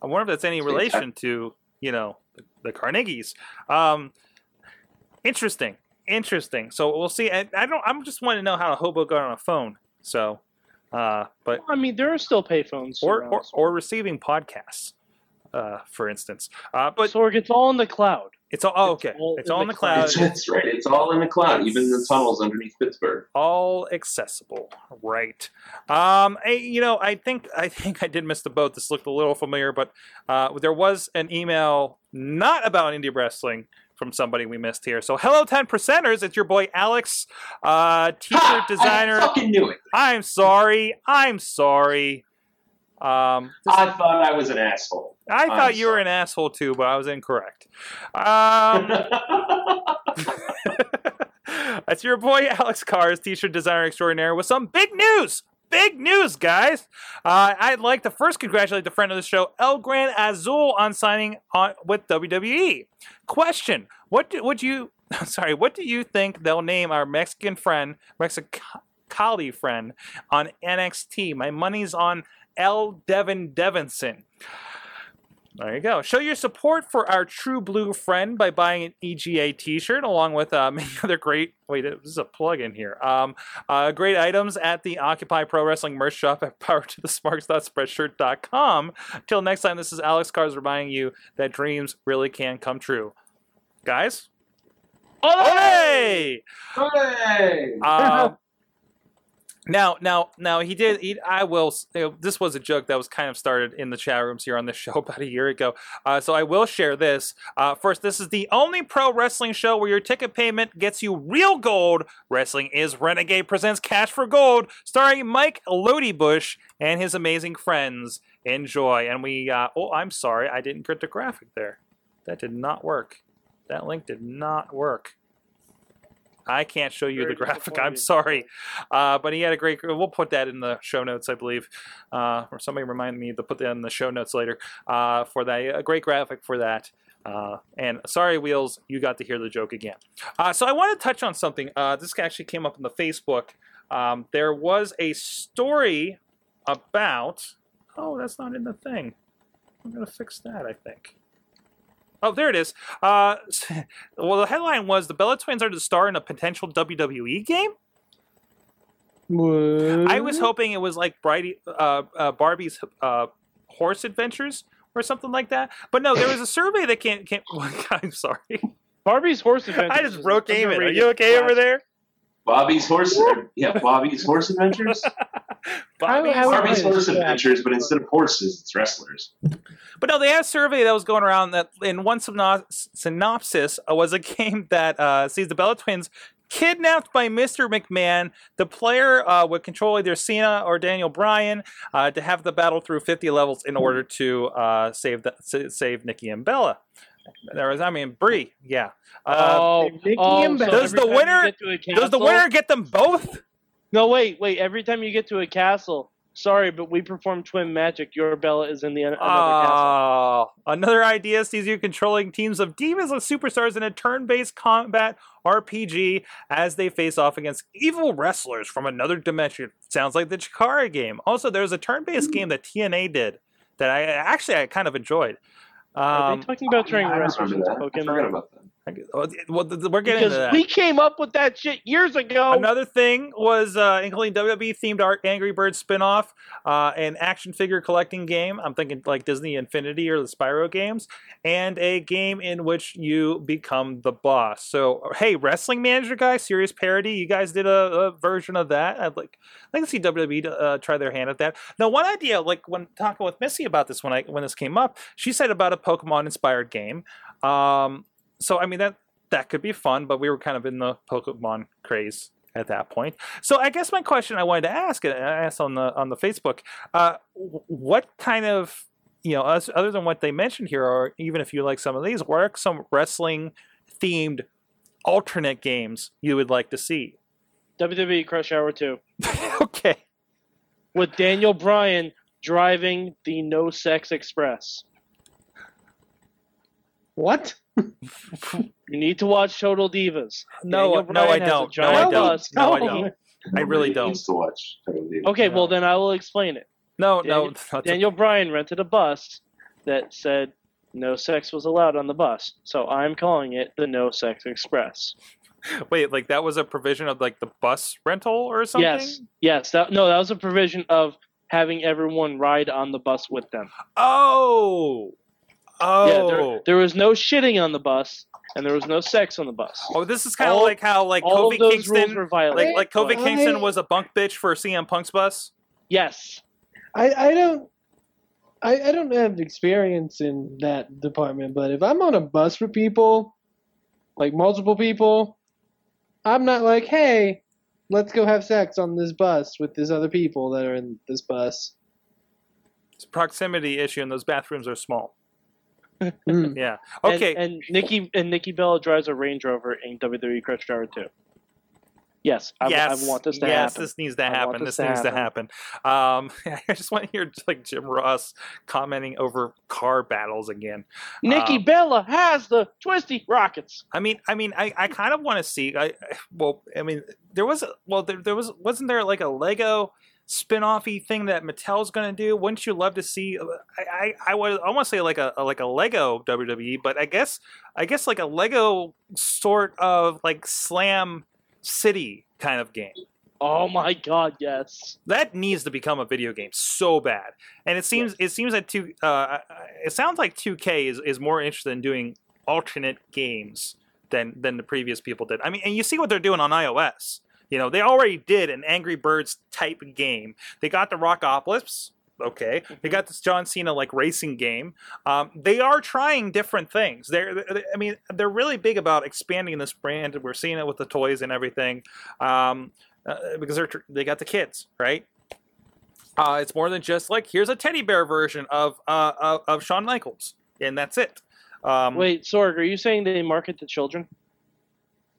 I wonder if that's any relation to you know the, the Carnegies. Um, interesting, interesting. So we'll see. I, I don't. I'm just wanting to know how a hobo got on a phone. So, uh, but I mean, there are still payphones. or or, or receiving podcasts, uh, for instance. Uh, but Sorg, it's all in the cloud. it's all oh, it's okay. all It's in all the in the cloud. cloud. It's, that's right. It's all in the cloud, even in the tunnels underneath Pittsburgh. all accessible right um I, you know i think i think i did miss the boat this looked a little familiar but uh there was an email not about indie wrestling from somebody we missed here so hello 10 percenters it's your boy alex uh t-shirt Ha! designer I fucking knew it. i'm sorry i'm sorry um I thought I was an asshole. i I'm thought you were an asshole too but i was incorrect um That's your boy Alex Cars, t-shirt designer extraordinaire, with some big news. Big news, guys! Uh, I'd like to first congratulate the friend of the show, El Gran Azul, on signing on with WWE. Question: What do, would you? Sorry, what do you think they'll name our Mexican friend, Mexicali friend, on NXT? My money's on L. Devin Devinson. There you go. Show your support for our True Blue friend by buying an EGA T-shirt, along with uh, many other great. Wait, this is a plug-in here. Um, uh, great items at the Occupy Pro Wrestling merch shop at powertothesmarks.spreadshirt.com. Till next time, this is Alex Cars reminding you that dreams really can come true. Guys, hey! Hey! Um, now, now, now he did. He, I will. You know, this was a joke that was kind of started in the chat rooms here on this show about a year ago. Uh, so I will share this. Uh, first, this is the only pro wrestling show where your ticket payment gets you real gold. Wrestling is Renegade presents Cash for Gold, starring Mike Lodi Bush and his amazing friends. Enjoy. And we. Uh, oh, I'm sorry, I didn't get the graphic there. That did not work. That link did not work. I can't show you Very the graphic. I'm sorry. Uh, but he had a great. We'll put that in the show notes, I believe. Uh, or somebody remind me to put that in the show notes later uh, for that. A great graphic for that. Uh, and sorry, Wheels, you got to hear the joke again. Uh, so I want to touch on something. Uh, this actually came up in the Facebook. Um, there was a story about. Oh, that's not in the thing. I'm gonna fix that. I think. Oh, there it is. Uh, well, the headline was the Bella Twins are to star in a potential WWE game. What? I was hoping it was like Bridie, uh, uh, Barbie's uh, horse adventures or something like that. But no, there was a survey that can't. can't I'm sorry. Barbie's Horse Adventures. I just broke Damon. Are you okay over there? Bobby's horse. Yeah, Bobby's horse adventures. Bobby's- how- Barbie's how- horse adventures, but instead of horses, it's wrestlers. But no, they had a survey that was going around that in one synopsis uh, was a game that uh, sees the Bella Twins kidnapped by Mr. McMahon. The player uh, would control either Cena or Daniel Bryan uh, to have the battle through 50 levels in order to uh, save the, save Nikki and Bella. There was, I mean, Brie, yeah. Uh, Oh, oh, so Does the winner- get does the winner get them both? No, wait, wait. Every time you get to a castle, sorry, but we perform twin magic. Your Bella is in the another castle. Oh, another idea sees you controlling teams of demons and superstars in a turn-based combat RPG as they face off against evil wrestlers from another dimension. Sounds like the Chikara game. Also, there's a turn-based game that TNA did that I actually I kind of enjoyed. Are Um, they talking about turning I wrestlers remember into that. I forgot Pokemon? about that. Well, we're getting into Because we came up with that shit years ago. Another thing was uh, including WWE themed art Angry Birds spinoff, uh, an action figure collecting game. I'm thinking like Disney Infinity or the Spyro games, and a game in which you become the boss. So, hey, Wrestling Manager guy, serious parody. You guys did a, a version of that. I'd like, like to see WWE uh, try their hand at that. Now, one idea, like when talking with Missy about this when I when this came up, she said about a Pokemon inspired game. Um, so, I mean that that could be fun, but we were kind of in the Pokemon craze at that point. So I guess my question I wanted to ask, and I asked on the on the Facebook, uh, what kind of you know, as, other than what they mentioned here, or even if you like some of these, what are some wrestling themed alternate games you would like to see? WWE Crush Hour 2. okay, With Daniel Bryan driving the No Sex Express. What? You need to watch Total Divas. no, no, I Bryan has a don't. No, I don't. No, I don't. I really don't. Needs to watch. Totally. Okay, well then I will explain it. No, no. Daniel- a- Bryan rented a bus that said no sex was allowed on the bus. So I'm calling it the No Sex Express. Wait, like that was a provision of like the bus rental or something? Yes. Yes. That, no, that was a provision of having everyone ride on the bus with them. Oh. Oh. Yeah, there, oh. there was no shitting on the bus, and there was no sex on the bus. Oh, this is kind of like how like All Kofi of those rules Kingston, were violated. like like Kofi I- Kingston was a bunk bitch for CM Punk's bus. yes. I, I don't I, I don't have experience in that department, but if I'm on a bus with people, like multiple people, I'm not like, hey, let's go have sex on this bus with these other people that are in this bus. It's a proximity issue, and those bathrooms are small. Hmm. Yeah. Okay. And, Nikki and Nikki Bella drives a Range Rover in WWE Crush Hour 2. Yes, I, yes. I want this to yes, happen. this needs to happen. this This to needs to happen. Um, I just want to hear like Jim Ross commenting over car battles again. Nikki Um, Bella has the twisty rockets. I mean, I mean, I, I kind of want to see. I I- well, I mean, there was a, well, there, there was wasn't there like a Lego spin-offy thing that Mattel's going to do? Wouldn't you love to see? I I, I would I want to say like a, a like a Lego WWE, but I guess I guess like a Lego sort of like Slam City kind of game. Oh my god, yes. That needs to become a video game so bad. And it seems it seems that two uh, it sounds like 2K is, is more interested in doing alternate games than than the previous people did. I mean, and you see what they're doing on iOS. You know, they already did an Angry Birds type game. They got the Rockpocalypse. Okay, they got this John Cena like racing game. Um, they are trying different things. They're, they I mean, they're really big about expanding this brand. We're seeing it with the toys and everything, um, uh, because they're tr- they got the kids, right? Uh, it's more than just like here's a teddy bear version of uh, of, of Shawn Michaels, and that's it. Um, Wait, Sorg, are you saying they market to children?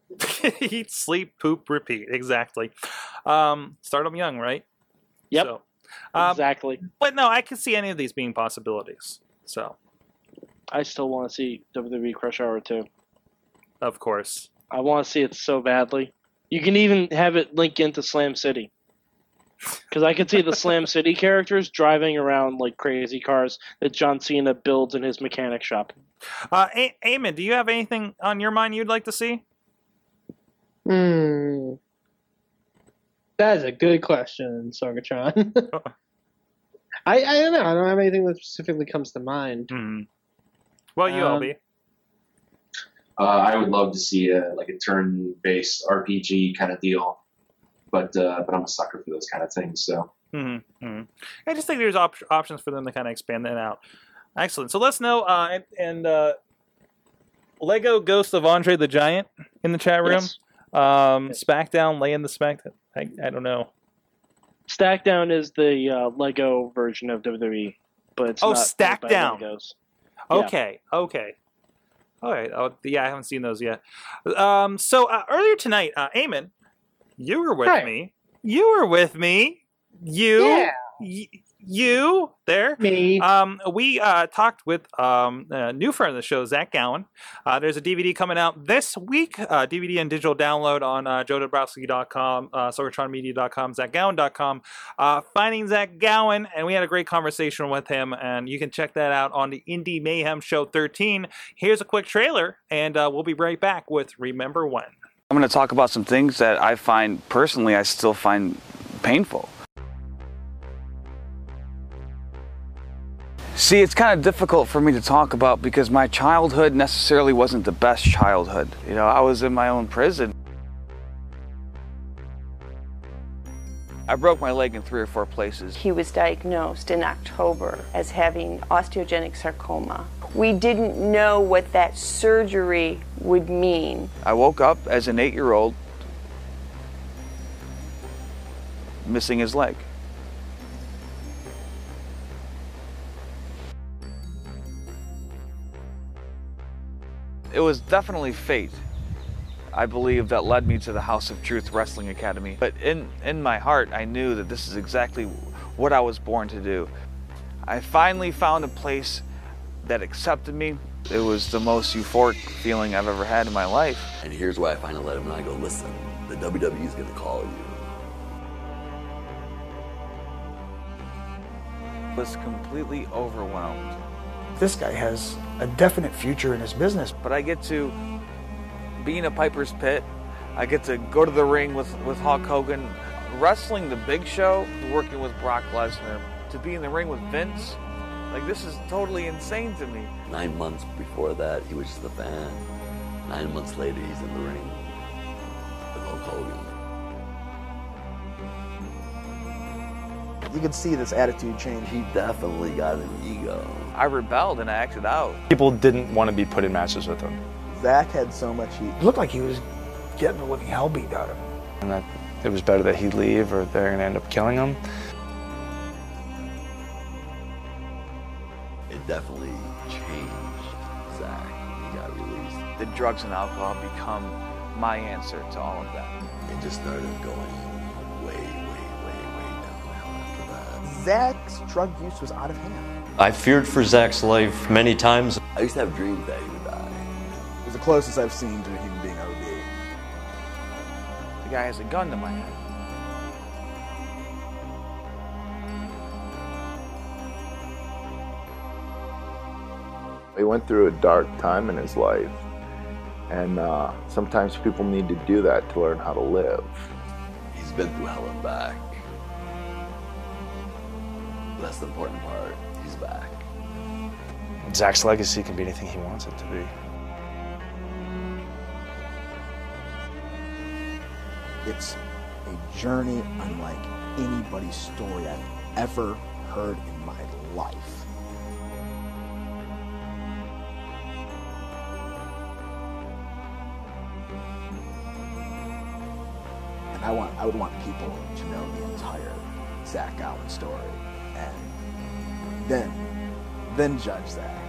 eat, sleep, poop, repeat. Exactly. Um, start them young, right? Yep. So, um, exactly. but no, I can see any of these being possibilities. So, I still want to see WWE Crush Hour 2. of course. I want to see it so badly. You can even have it link into Slam City. Because I could see the Slam City characters driving around like crazy cars that John Cena builds in his mechanic shop. Uh, A- Eamon, do you have anything on your mind you'd like to see? Hmm. That is a good question, Sorgatron. I I don't know. I don't have anything that specifically comes to mind. Hmm. Well, you, Um, LB. Uh, I would love to see a like a turn-based RPG kind of deal, but uh, but I'm a sucker for those kind of things. So Mm-hmm. hmm I just think there's op- options for them to kind of expand that out. Excellent. So let's know. Uh, and and uh, Lego Ghost of Andre the Giant in the chat room. Yes. Um, SmackDown laying the SmackDown. I, I don't know. Stackdown is the uh, Lego version of WWE, but it's Oh, not made by Stackdown. Legos. Yeah. Okay. Okay. All right. Oh, yeah, I haven't seen those yet. Um, so uh, earlier tonight, uh, Eamon, you were with Hi. me. You were with me. You. Yeah. y- you there. Me. Um, we uh, talked with um, a new friend of the show, Zach Gowen. Uh, there's a DVD coming out this week, uh, DVD and digital download on uh, joedabrowski.com, uh, sorgatronmedia.com, zachgowen.com. Uh, finding Zach Gowen, and we had a great conversation with him, and you can check that out on the Indie Mayhem Show 13. Here's a quick trailer, and uh, we'll be right back with Remember When. I'm going to talk about some things that I find personally I still find painful. See, it's kind of difficult for me to talk about because my childhood necessarily wasn't the best childhood. You know, I was in my own prison. I broke my leg in three or four places. He was diagnosed in October as having osteogenic sarcoma. We didn't know what that surgery would mean. I woke up as an eight year old missing his leg. It was definitely fate, I believe, that led me to the House of Truth Wrestling Academy. But in, in my heart, I knew that this is exactly what I was born to do. I finally found a place that accepted me. It was the most euphoric feeling I've ever had in my life. And here's why I finally let him know. I go, listen, the WWE is going to call you. was completely overwhelmed. This guy has a definite future in his business. But I get to be in a Piper's Pit. I get to go to the ring with, with Hulk Hogan, wrestling the big show, working with Brock Lesnar, to be in the ring with Vince. Like, this is totally insane to me. Nine months before that, he was just a fan. Nine months later, he's in the ring with Hulk Hogan. You could see this attitude change. He definitely got an ego. I rebelled and I acted out. People didn't want to be put in matches with him. Zach had so much heat. It looked like he was getting the living hell beat out of him. And that it was better that he'd leave or they're going to end up killing him. It definitely changed Zach he got released. The drugs and alcohol become my answer to all of that. It just started going way, way, way, way downhill after that. Zach's drug use was out of hand. I feared for Zach's life many times. I used to have dreams that he would die. It was the closest I've seen to a human being OD. The guy has a gun to my head. He went through a dark time in his life, and uh, sometimes people need to do that to learn how to live. He's been through hell and back. That's the important part. Zach's legacy can be anything he wants it to be. It's a journey unlike anybody's story I've ever heard in my life. And I want I would want people to know the entire Zach Allen story. And then then judge Zach.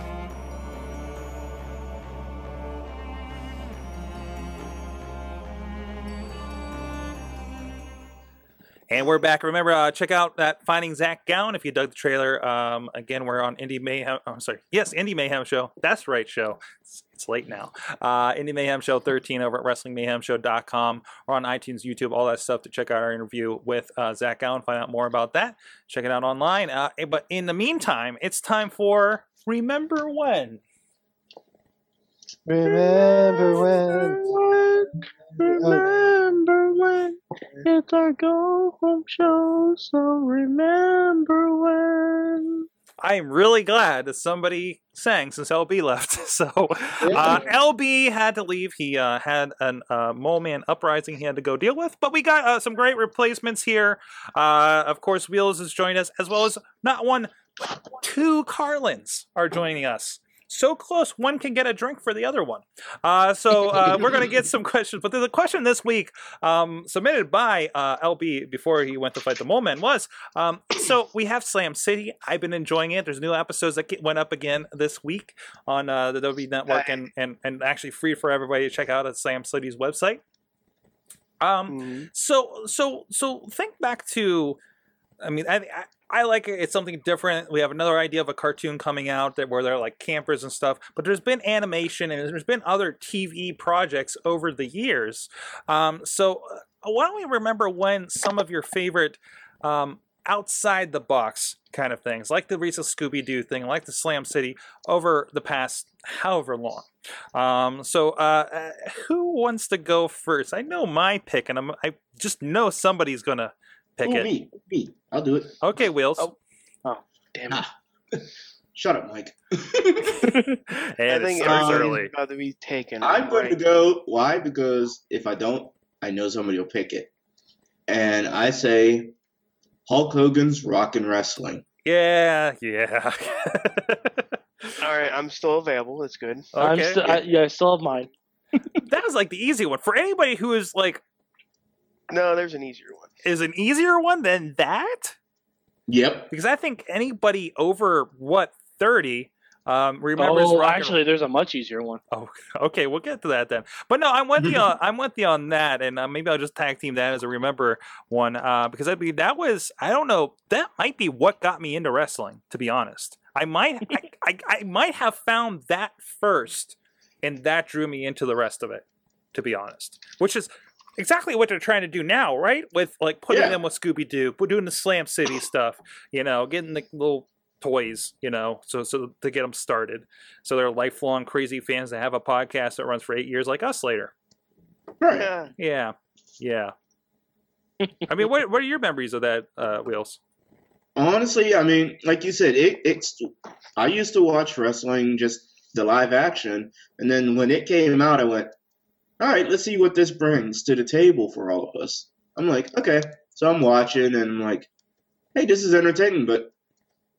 And we're back. Remember, uh, check out that Finding Zach Gowen if you dug the trailer. Um, again, we're on Indie Mayhem. Oh, sorry. Yes, Indie Mayhem Show. That's right show. It's, it's late now. Uh, Indie Mayhem Show 13 over at WrestlingMayhemShow.com or on iTunes, YouTube, all that stuff to check out our interview with uh, Zach Gowen. Find out more about that. Check it out online. Uh, but in the meantime, it's time for Remember When. Remember when? Remember when it's our go home show, so remember when. I am really glad that somebody sang since LB left. So uh, LB had to leave. He uh, had an uh, mole man uprising he had to go deal with, but we got uh, some great replacements here. Uh, of course, Wheels has joined us, as well as not one, but two Carlins are joining us. So close, one can get a drink for the other one. Uh, so uh, we're going to get some questions. But there's a question this week um, submitted by uh, LB before he went to fight the Mole Man was um, so we have Slam City. I've been enjoying it. There's new episodes that went up again this week on uh, the W Network and, and, and actually free for everybody to check out at Slam City's website. Um, so so so think back to, I mean, I, I I like it. It's something different. We have another idea of a cartoon coming out that where they're like campers and stuff. But there's been animation and there's been other TV projects over the years. Um, so uh, why don't we remember when some of your favorite um, outside the box kind of things, like the recent Scooby Doo thing, like the Slam City, over the past however long. Um, so, uh, uh, who wants to go first? I know my pick, and I'm, I just know somebody's gonna pick Ooh, it. me, me. I'll do it. Okay, Wheels. Oh. oh, damn it. Ah. Shut up, Mike. and I think it starts everybody's early. about to be taken. I'm going to go. Why? Because if I don't, I know somebody will pick it. And I say Hulk Hogan's Rock and Wrestling. Yeah, yeah. All right, I'm still available. That's good. I'm Okay. still, I, yeah, I still have mine. that was like the easy one for anybody who is like No, there's an easier one. is an easier one than that. Yep. Because I think anybody over what thirty um, remembers. oh, Rock actually, there's a much easier one. Oh, okay, we'll get to that then. But no, I'm with you. On, I'm with you on that, and uh, maybe I'll just tag team that as a remember one uh, because I mean that was I don't know that might be what got me into wrestling. To be honest, I might I, I, I might have found that first, and that drew me into the rest of it. To be honest, which is exactly what they're trying to do now, right? With like putting Yeah. them with Scooby Doo, doing the Slam City stuff, you know, getting the little toys, you know, so so to get them started. So they're lifelong crazy fans that have a podcast that runs for eight years, like us later. Right. Yeah. Yeah, yeah. I mean, what what are your memories of that, uh, Wheels? Honestly, I mean, like you said, it, it's. I used to watch wrestling, just the live action, and then when it came out, I went, "All right, let's see what this brings to the table for all of us." I'm like, okay, so I'm watching, and I'm like, "Hey, this is entertaining, but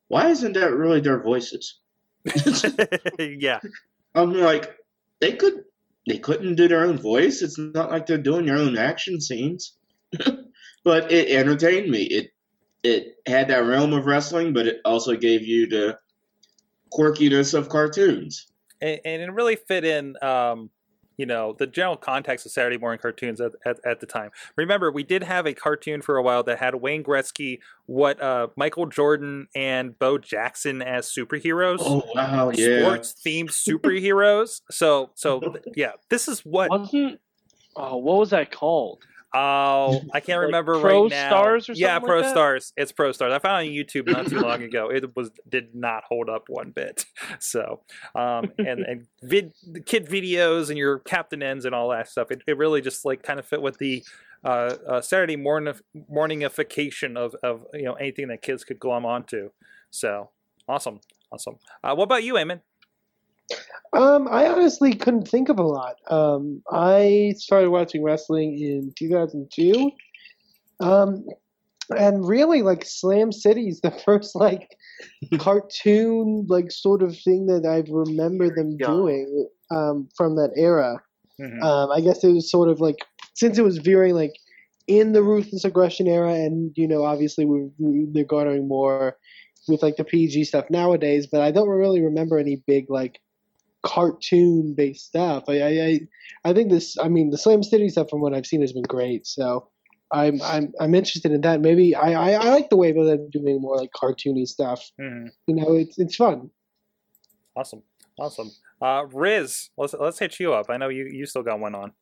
why isn't that really their voices?" yeah, I'm like, they could, they couldn't do their own voice. It's not like they're doing their own action scenes, but it entertained me. It it had that realm of wrestling, but it also gave you the quirkiness of cartoons. and, and it really fit in um you know the general context of saturday morning cartoons at, at, at the time. Remember we did have a cartoon for a while that had wayne gretzky what uh michael jordan and bo jackson as superheroes. Oh wow, yeah. sports themed superheroes. So so yeah this is what wasn't oh what was that called Oh, I can't Like remember Pro right now. Pro Stars or yeah, Pro like that? Stars. It's Pro Stars. I found it on YouTube not too long ago. It was did not hold up one bit. So, um, and and vid, the kid videos and your Captain Ns and all that stuff. It, it really just like kind of fit with the uh, uh, Saturday morning morningification of of you know anything that kids could glom onto. So awesome, awesome. Uh, what about you, Eamon? Um, I honestly couldn't think of a lot. Um, I started watching wrestling in 2002. Um, and really, like Slam City's the first like cartoon like sort of thing that I remember them doing um, from that era. Um, I guess it was sort of like since it was veering like in the ruthless aggression era, and you know, obviously we, we they're garnering more with like the PG stuff nowadays. But I don't really remember any big like cartoon based stuff. I, I I I think this. I mean, the Slam City stuff from what I've seen has been great. So I'm I'm I'm interested in that. Maybe I I, I like the way that they're doing more like cartoony stuff. Mhm. You know, it's it's fun. Awesome, awesome. Uh, Riz, let's let's hit you up. I know you you still got one on.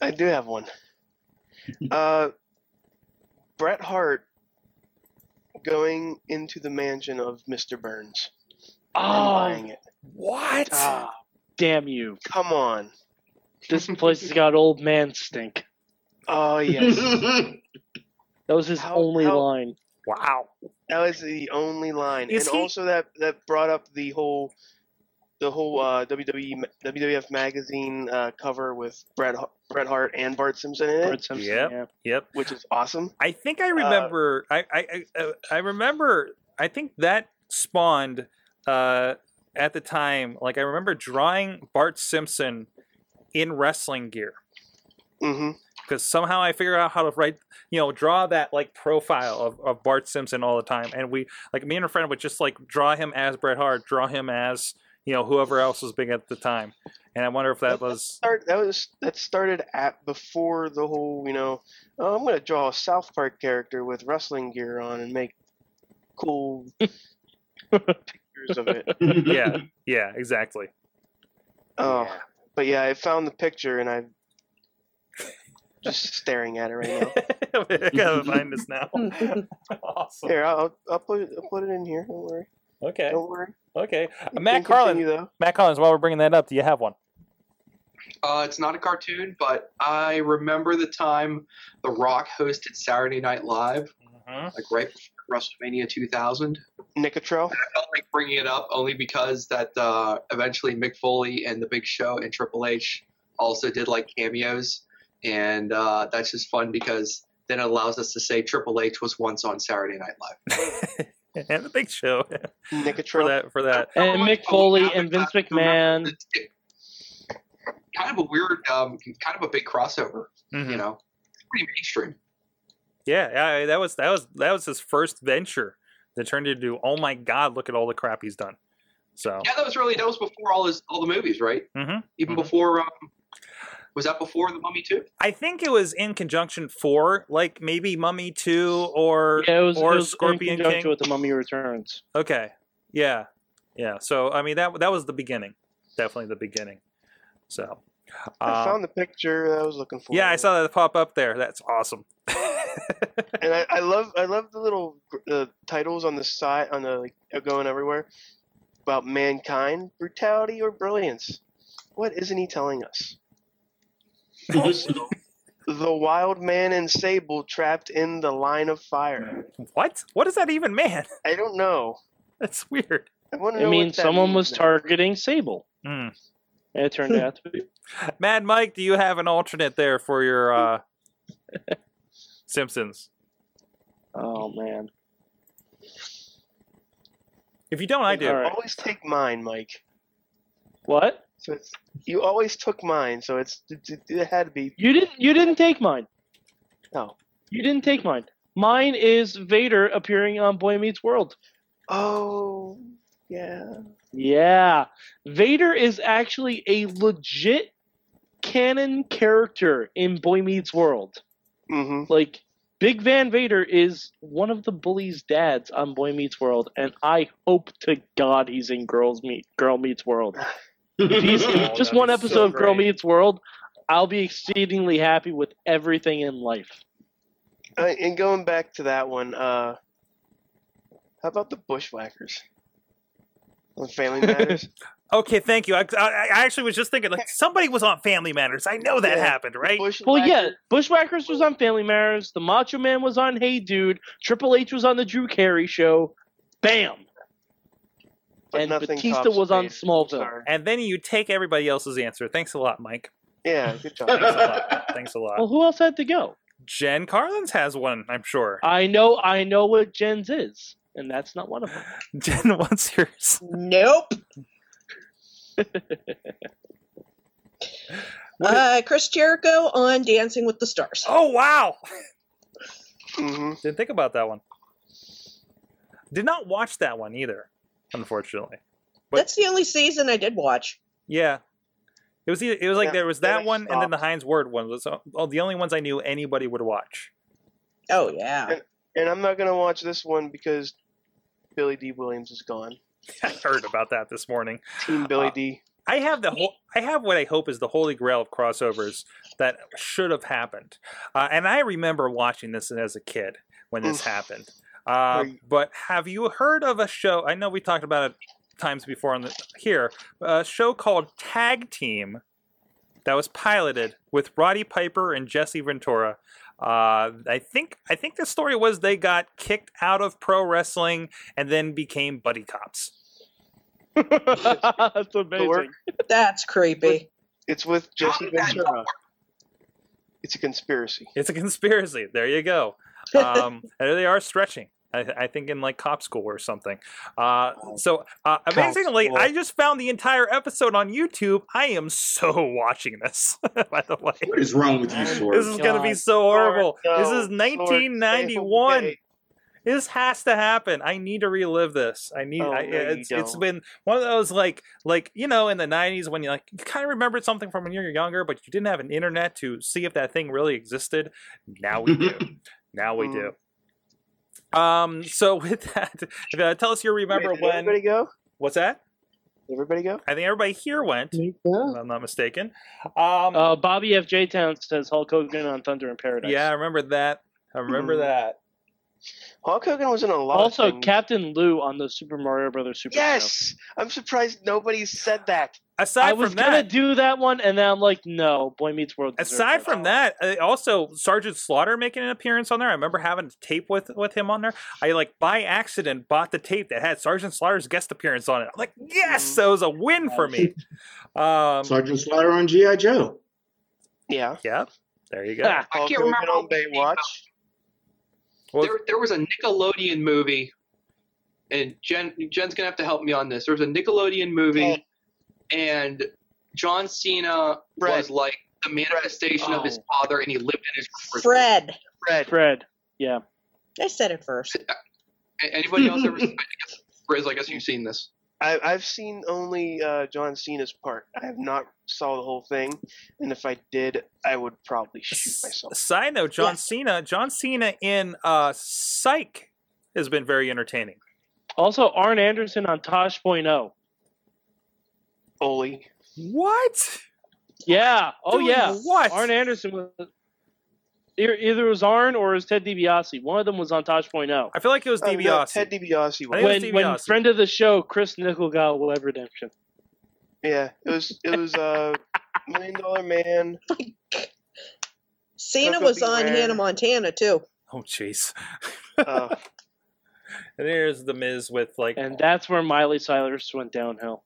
I do have one. Uh, Bret Hart going into the mansion of Mr. Burns and Oh, buying it. What? Ah, damn you! Come on. This place has got old man stink. Oh yes. That was his How- only how- line. Wow. That was the only line, Is and he- also that that brought up the whole, the whole uh, WWE WWF magazine uh, cover with Bret Har- Bret Hart and Bart Simpson in it, Bart Simpson, Yep. yeah. Yep. which is awesome. I think I remember. I, I I uh, I remember. I think that spawned uh, at the time. Like I remember drawing Bart Simpson in wrestling gear Mm-hmm. because somehow I figured out how to write, you know, draw that like profile of, of Bart Simpson all the time. And we like me and a friend would just like draw him as Bret Hart, draw him as you know whoever else was big at the time. And I wonder if that was Start that was that started at before the whole you know oh, I'm gonna draw a South Park character with wrestling gear on and make cool pictures of it. yeah yeah exactly. Oh, but yeah, I found the picture and I'm just staring at it right now. I gotta find this now. awesome. Here, I'll, I'll put it. I'll put it in here. Don't worry. Okay. Don't worry. Okay. You Matt Carlin. continue, though. Matt Collins. While we're bringing that up, do you have one? Uh, it's not a cartoon, but I remember the time The Rock hosted Saturday Night Live, like right before WrestleMania 2000. Nicotrell. I felt like bringing it up only because that uh, eventually Mick Foley and The Big Show and Triple H also did like cameos, and uh, that's just fun because then it allows us to say Triple H was once on Saturday Night Live. and the Big Show for that for that. And Mick Foley and Vince McMahon. Kind of a weird, um, kind of a big crossover. Mhm. You know, pretty mainstream. Yeah, yeah, that was that was that was his first venture that turned into oh my god, look at all the crap he's done. So Yeah, that was really that was before all his all the movies, right? Mhm, Even before um, was that before the Mummy too? I think it was in conjunction for like maybe Mummy Two or Yeah, was, or Scorpion in conjunction King. with the Mummy Returns. Okay, yeah, yeah. So I mean that that was the beginning, definitely the beginning. So I um, found the picture I was looking for. yeah, I saw that pop up there. That's awesome. and I, I love I love the little uh, titles on the side on the like going everywhere about mankind, brutality or brilliance. What isn't he telling us? Also, the wild man and Sable trapped in the line of fire. What? What does that even mean? I don't know. That's weird. I I know. mean, someone means was now. targeting Sable. Hmm. And it turned out to be. Mad Mike, do you have an alternate there for your uh, Simpsons? Oh man. If you don't, I You do. Always take mine, Mike. What? So it's you always took mine, so it's it, it, it had to be. You didn't. You didn't take mine. No. You didn't take mine. Mine is Vader appearing on Boy Meets World. Oh, yeah. Yeah, Vader is actually a legit canon character in Boy Meets World. Mm-hmm. Like Big Van Vader is one of the bullies' dads on Boy Meets World, and I hope to God he's in Girls Meet Girl Meets World. If he's Oh, just one episode so of Girl. Meets World, I'll be exceedingly happy with everything in life. Uh, and going back to that one, uh, how about the Bushwhackers? On Family Matters. Okay, thank you. I, I, I actually was just thinking, like, somebody was on Family Matters. I know that Yeah. happened, right? Well, yeah, Bushwhackers was on Family Matters. The Macho Man was on Hey Dude. Triple H was on the Drew Carey Show. Bam. But and Batista was on Vader. Smallville. Sorry. And then you take everybody else's answer. Thanks a lot, Mike. Yeah, good job. Thanks a lot. Thanks a lot. Well, who else had to go? Jen Carlins has one, I'm sure. I know, I know what Jen's is, and that's not one of them. Jen, what's yours? Nope. Uh, Chris Jericho on Dancing with the Stars. Oh wow! Mm-hmm. Didn't think about that one. Did not watch that one either, unfortunately. That's the only season I did watch. Yeah, it was. either- It was like Yeah, there was then that I one, and then the stopped. Hines Ward one was all, all the only ones I knew anybody would watch. Oh yeah. And, and I'm not gonna watch this one because Billy Dee Williams is gone. I heard about that this morning. Team Billy Uh, D. I have the whole. I have what I hope is the holy grail of crossovers that should have happened, uh, and I remember watching this as a kid when this happened. Uh, but have you heard of a show? I know we talked about it times before on the here. A show called Tag Team that was piloted with Roddy Piper and Jesse Ventura. Uh, I think I think the story was they got kicked out of pro wrestling and then became buddy cops. That's amazing. That's creepy. It's with Jesse Ventura. It's a conspiracy. It's a conspiracy. There you go. Um, and they are stretching. I, I think in like cop school or something. Uh, so uh, amazingly, school. I just found the entire episode on YouTube. I am so watching this. By the way, What is wrong with you, Sword? this is going to be so horrible. This is 1991. This has to happen. I need to relive this. I need. Oh, I, no, you it's, it's don't. been one of those like like you know in the '90s when you like you kind of remembered something from when you were younger, but you didn't have an internet to see if that thing really existed. Now we do. now we do. Um. So with that, uh, tell us you remember Wait, did when. everybody go? What's that? Everybody go? I think everybody here went. If I'm not mistaken. Um. Uh, Bobby F. J. Town says Hulk Hogan on Thunder in Paradise. yeah, I remember that. I remember Mhm. that. Hulk Hogan was in a lot Also, of. Captain Lou on the Super Mario Brothers Super Show. Yes! I'm surprised nobody said that. Aside I was from gonna that, do that one, and then I'm like, no, Boy Meets World. Aside from that, uh, also Sergeant Slaughter making an appearance on there. I remember having a tape with with him on there. I like by accident bought the tape that had Sergeant Slaughter's guest appearance on it. I'm like, yes, that was a win for me. Um, Sergeant Slaughter on GI Joe. Yeah. yeah, there you go. Ah, I can't Hogan remember on Baywatch. Well, there, there was a Nickelodeon movie, and Jen Jen's gonna have to help me on this. There was a Nickelodeon movie, and John Cena Fred. was like the manifestation of his Oh. father, and he lived in his Fred. Fred. Fred. Yeah. I said it first. Anybody else ever? I guess, Riz, I guess you've seen this. I, I've seen only uh, John Cena's part. I have not saw the whole thing, and if I did, I would probably shoot myself. Side note: John Yes. Cena, John Cena in uh, Psych has been very entertaining. Also, Arn Anderson on Tosh.0. Oli. What? Yeah. Oh Doing yeah. what? Arn Anderson was. Either either it was Arn or it was Ted DiBiase. One of them was on Tosh.0. I feel like it was Uh, no, DiBiase. Ted DiBiase was. think it When, when DiBiase. friend of the show Chris Nickel got Web Redemption. Yeah, it was. It was uh, Million Dollar Man. Cena Coco was on Beware. Hannah Montana too. oh jeez. Uh, And there's the Miz with like And that's where Miley Cyrus went downhill.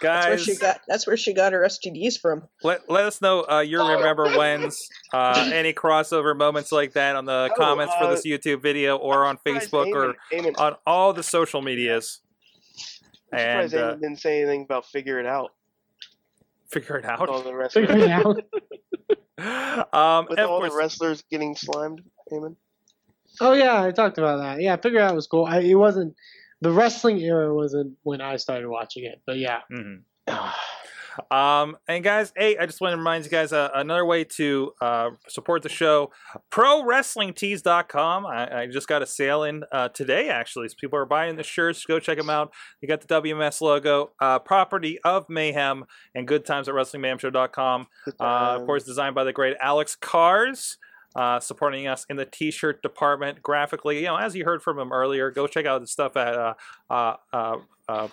That's where guys. she got. That's where she got her STDs from. Let, let us know uh, your remember when's uh, any crossover moments like that on the Oh, comments for uh, this YouTube video or on surprised Facebook or Eamon, Eamon, on all the social medias. I'm And surprised uh, Eamon didn't say anything about figure it out. figure it With all out. the rest Figure it out. um, with all course, the wrestlers getting slimed. Eamon. Oh yeah, I talked about that. Yeah, figure it out was cool. I, it wasn't the wrestling era wasn't when I started watching it, but yeah. Mhm. Um, and guys, hey, I just want to remind you guys uh, another way to uh, support the show, ProWrestlingTees.com. I, I just got a sale in uh, today, actually. So people are buying the shirts. Go check them out. You got the WMS logo, uh, property of Mayhem, and good times at WrestlingMayhemShow.com. Uh, of course, designed by the great Alex Cars. Uh, supporting us in the t-shirt department graphically you know as you heard from him earlier go check out the stuff at uh, uh, uh, uh,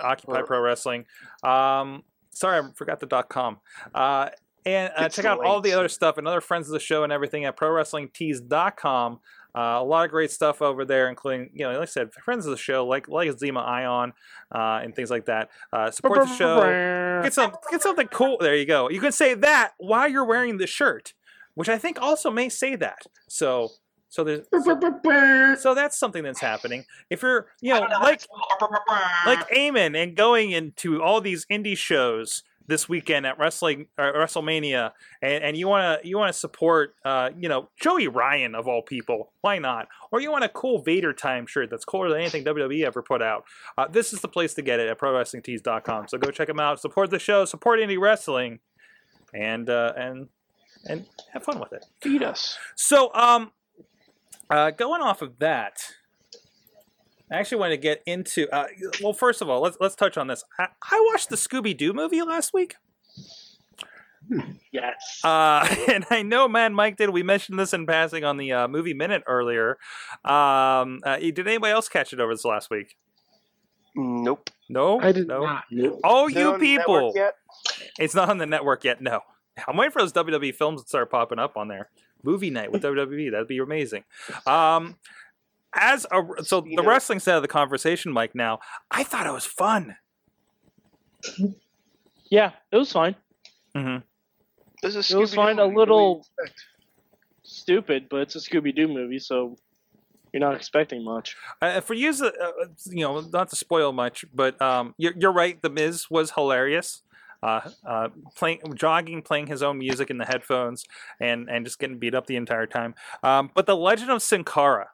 Occupy Pro Wrestling. Um, sorry, I forgot the dot .com. Uh, and uh, check out all the other stuff and other friends of the show and everything at ProWrestlingTees.com. Uh, a lot of great stuff over there, including you know, like I said, friends of the show like like Zema Ion uh, and things like that. Uh, support the show. Get some get something cool. There you go. You can say that while you're wearing the shirt, which I think also may say that. So so there's so, so that's something that's happening. If you're you know like like Eamon and going into all these indie shows this weekend at wrestling uh, WrestleMania, and, and you want to you want to support uh, you know Joey Ryan of all people, why not? Or you want a cool Vader time shirt that's cooler than anything WWE ever put out. Uh, this is the place to get it at ProWrestlingTees.com. So go check them out, support the show, support indie wrestling, and uh, and and have fun with it. Feed us. So, um, uh, going off of that, I actually want to get into. Uh, well, first of all, let's let's touch on this. I, I watched the Scooby Doo movie last week. Yes. Uh, and I know man Mike did. We mentioned this in passing on the uh, movie minute earlier. Um, uh, did anybody else catch it over this last week? Nope. No, I did no. not. Oh, you on the network people! It's not on the network yet. No, I'm waiting for those WWE films to start popping up on there. Movie night with WWE. That'd be amazing. Um, as a so the wrestling side of the conversation, Mike. Now, I thought it was fun. Yeah, it was fine. Mm-hmm. This is It was Scooby-Doo fine. A movie. What do you little expect? stupid, but it's a Scooby Doo movie, so you're not expecting much. Uh, for you, uh, uh, you know, not to spoil much, but um, you're, you're right. The Miz was hilarious. Uh, uh, playing, jogging, playing his own music in the headphones, and and just getting beat up the entire time. Um, but the Legend of Sin Cara,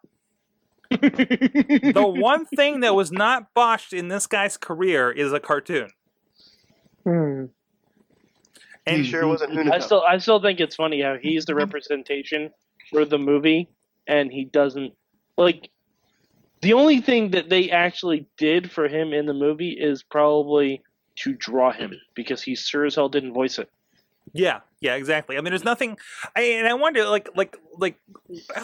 the one thing that was not botched in this guy's career is a cartoon. Hmm. And he sure wasn't I still, I still think it's funny how he's the representation for the movie, and he doesn't like. The only thing that they actually did for him in the movie is probably to draw him because he sure as hell didn't voice it. Yeah, yeah, exactly. I mean, there's nothing, I, and I wonder, like, like, like,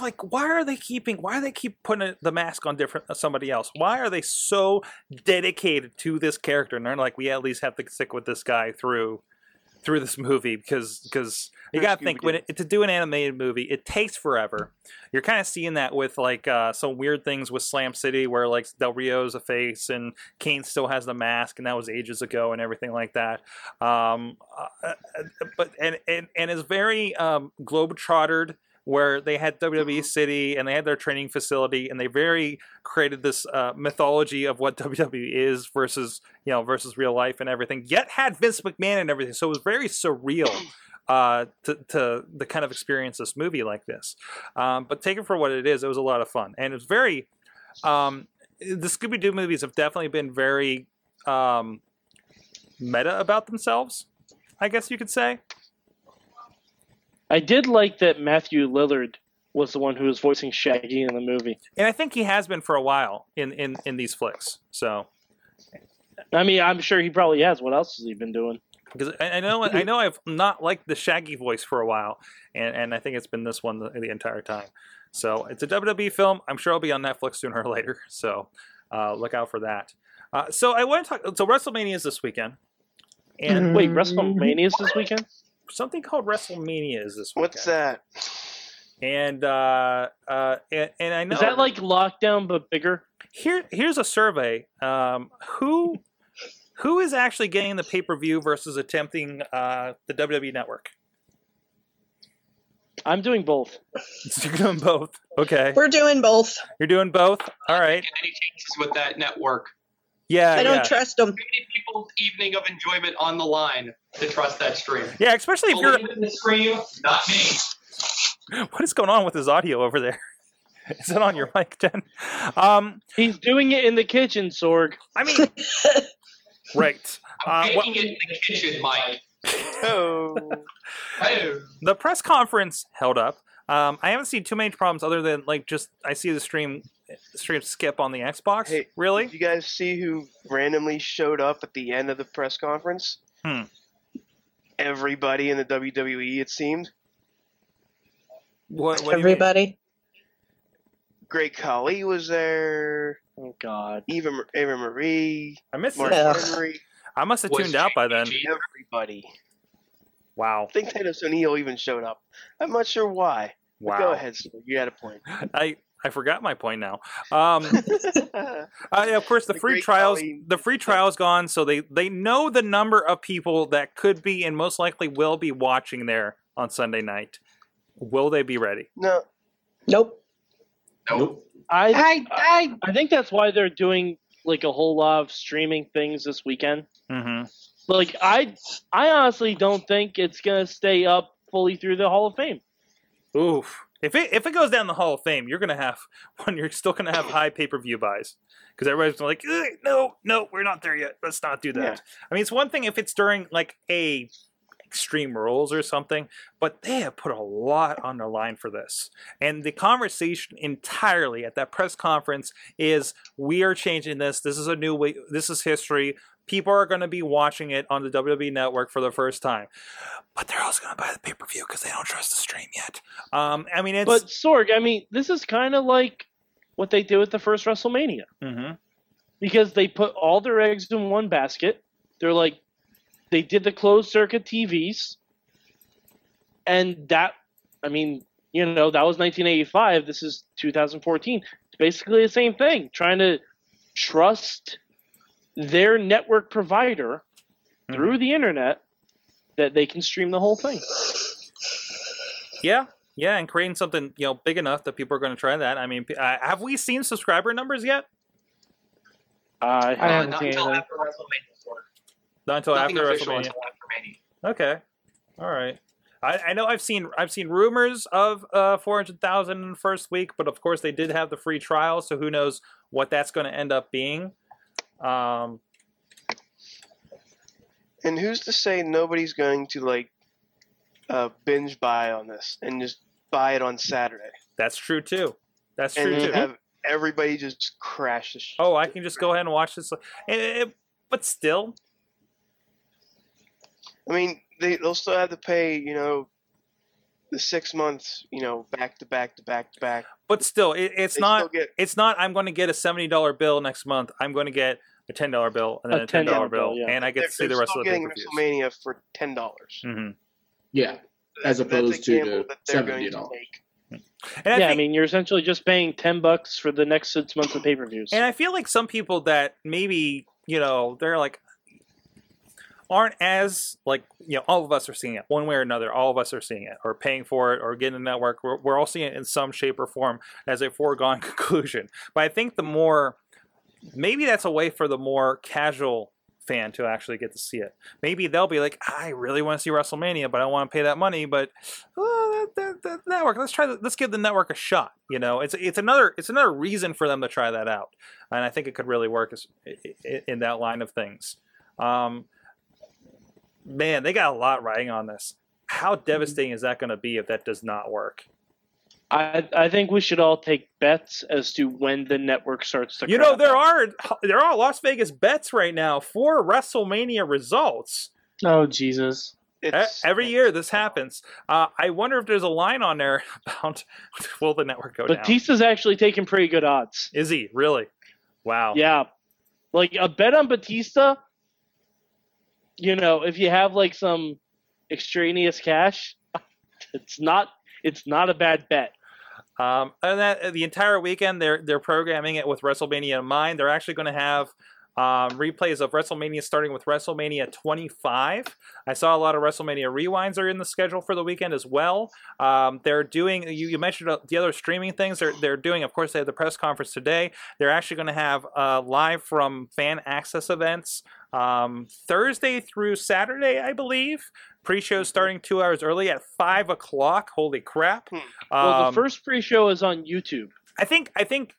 like, why are they keeping? Why do they keep putting the mask on different uh, somebody else? Why are they so dedicated to this character? And they're like, we at least have to stick with this guy through through this movie because because you got to think when it, to do an animated movie, it takes forever. You're kind of seeing that with like uh, some weird things with Slam City, where like Del Rio's a face and Kane still has the mask, and that was ages ago, and everything like that. Um, uh, uh, but and and and is very um, globetrotted where they had WWE City and they had their training facility and they very created this uh, mythology of what WWE is versus you know versus real life and everything. Yet had Vince McMahon and everything, so it was very surreal uh, to to the kind of experience this movie like this. Um, but take it for what it is. It was a lot of fun and it's very. Um, the Scooby Doo movies have definitely been very um, meta about themselves. I guess you could say. I did like that Matthew Lillard was the one who was voicing Shaggy in the movie. and I think he has been for a while in in in these flicks. So I mean, I'm sure he probably has. What else has he been doing? Because I, I know I know I've not liked the Shaggy voice for a while, and and I think it's been this one the, the entire time. So it's a WWE film. I'm sure it'll be on Netflix sooner or later. So uh, look out for that. Uh, so I want to talk. So WrestleMania is this weekend, and Wait, WrestleMania is this weekend? something called WrestleMania is this weekend. What's that? And uh, uh, and, and I know Is that like lockdown but bigger? here here's a survey um, who who is actually getting the pay-per-view versus attempting uh, the WWE network I'm doing both. you're doing both okay We're doing both. you're doing both all right Any chances with that network? yeah I don't yeah. trust them. Too many people's evening of enjoyment on the line to trust that stream. yeah especially if you're in the stream, not me. what is going on with his audio over there is it on your mic jen um He's doing it in the kitchen, Sorg. i mean right uh, Making well, it in the kitchen, Mike. Oh, Oh. the press conference held up um, I haven't seen too many problems other than like just I see the stream stream skip on the Xbox. Hey, really? did you guys see who randomly showed up at the end of the press conference? Hmm. Everybody in the WWE, it seemed. What, what do you mean? Everybody. Great Khali was there. Oh God. Eva, Eva Marie. I missed Mark Henry. I must have Was tuned out by then. Everybody. Wow. I think Titus O'Neil even showed up. I'm not sure why. But Wow. Go ahead, sir. You had a point. I I forgot my point now. Um, uh, yeah, of course, the, The free trials Colleen- the free trials gone, so they they know the number of people that could be and most likely will be watching there on Sunday night. Will they be ready? no. Nope. Nope. I, I, I, I think that's why they're doing like a whole lot of streaming things this weekend. Mm-hmm. Like I, I honestly don't think it's gonna stay up fully through the Hall of Fame. Oof. If it if it goes down the Hall of Fame, you're gonna have when you're still gonna have high pay per view buys because everybody's like, no, no, we're not there yet. Let's not do that. Yeah. I mean, it's one thing if it's during like a extreme rules or something, but they have put a lot on the line for this. And the conversation entirely at that press conference is we are changing this. This is a new way, this is history. People are going to be watching it on the WWE network for the first time. But they're also going to buy the pay per view because they don't trust the stream yet. Um, I mean, it's. But Sorg, I mean, this is kind of like what they did with the first WrestleMania Mhm. because they put all their eggs in one basket. They're like, they did the closed circuit TVs, and that, I mean, you know, that was 1985. This is 2014. It's basically the same thing. Trying to trust their network provider through the internet that they can stream the whole thing. Yeah, yeah, and creating something you know big enough that people are going to try that. I mean, uh, have we seen subscriber numbers yet? I Uh, haven't not seen until anything. after WrestleMania. Sort of. Not until Nothing after WrestleMania. until after Mania. Okay, all right. I, I know I've seen I've seen rumors of uh, four hundred thousand in the first week, but of course they did have the free trial, so who knows what that's going to end up being. Um, And who's to say nobody's going to like uh, binge buy on this and just buy it on Saturday? that's true too. That's and true just too. have everybody just crash the sh- Oh, I can just go ahead and watch this. Eh, but still, I mean, they they'll still have to pay, you know, the six months, you know, back to back to back to back. but still, it, it's They not. still get- It's not. I'm going to get a seventy dollar bill next month. I'm going to get a ten dollar bill and then A a ten dollar bill, bill, yeah. and I get They're, to see the rest still of the getting pay-per-views. WrestleMania for ten dollars. hmm Yeah, as opposed to the seventy dollars. And I yeah, I mean, you're essentially just paying ten bucks for the next six months of pay per views. And I feel like some people that maybe you know they're like aren't as like you know all of us are seeing it one way or another. All of us are seeing it or paying for it or getting a network. We're, we're all seeing it in some shape or form as a foregone conclusion. But I think the more maybe that's a way for the more casual fan to actually get to see it. Maybe they'll be like, I really want to see WrestleMania, but I want to pay that money. But oh, that, that, that network, let's try. The, let's give the network a shot. You know, it's it's another it's another reason for them to try that out, and I think it could really work as, in that line of things. Um, man, they got a lot riding on this. How devastating is that going to be if that does not work? I I think we should all take bets as to when the network starts to. You know, there out. are there are Las Vegas bets right now for WrestleMania results. Oh Jesus! E- Every year this happens. Uh, I wonder if there's a line on there about will the network go down? Batista's actually taking pretty good odds. Is he really? Wow. Yeah, like a bet on Batista. You know, if you have like some extraneous cash, it's not it's not a bad bet. Um, and that the entire weekend they're they're programming it with WrestleMania in mind. They're actually going to have um, replays of WrestleMania starting with WrestleMania 25. I saw a lot of WrestleMania rewinds are in the schedule for the weekend as well. Um, they're doing you, you mentioned uh, the other streaming things. They're they're doing. Of course, they have the press conference today. They're actually going to have uh, live from fan access events um, Thursday through Saturday, I believe. Pre-show starting two hours early at five o'clock. Holy crap! well, Um, the first pre-show is on YouTube. I think I think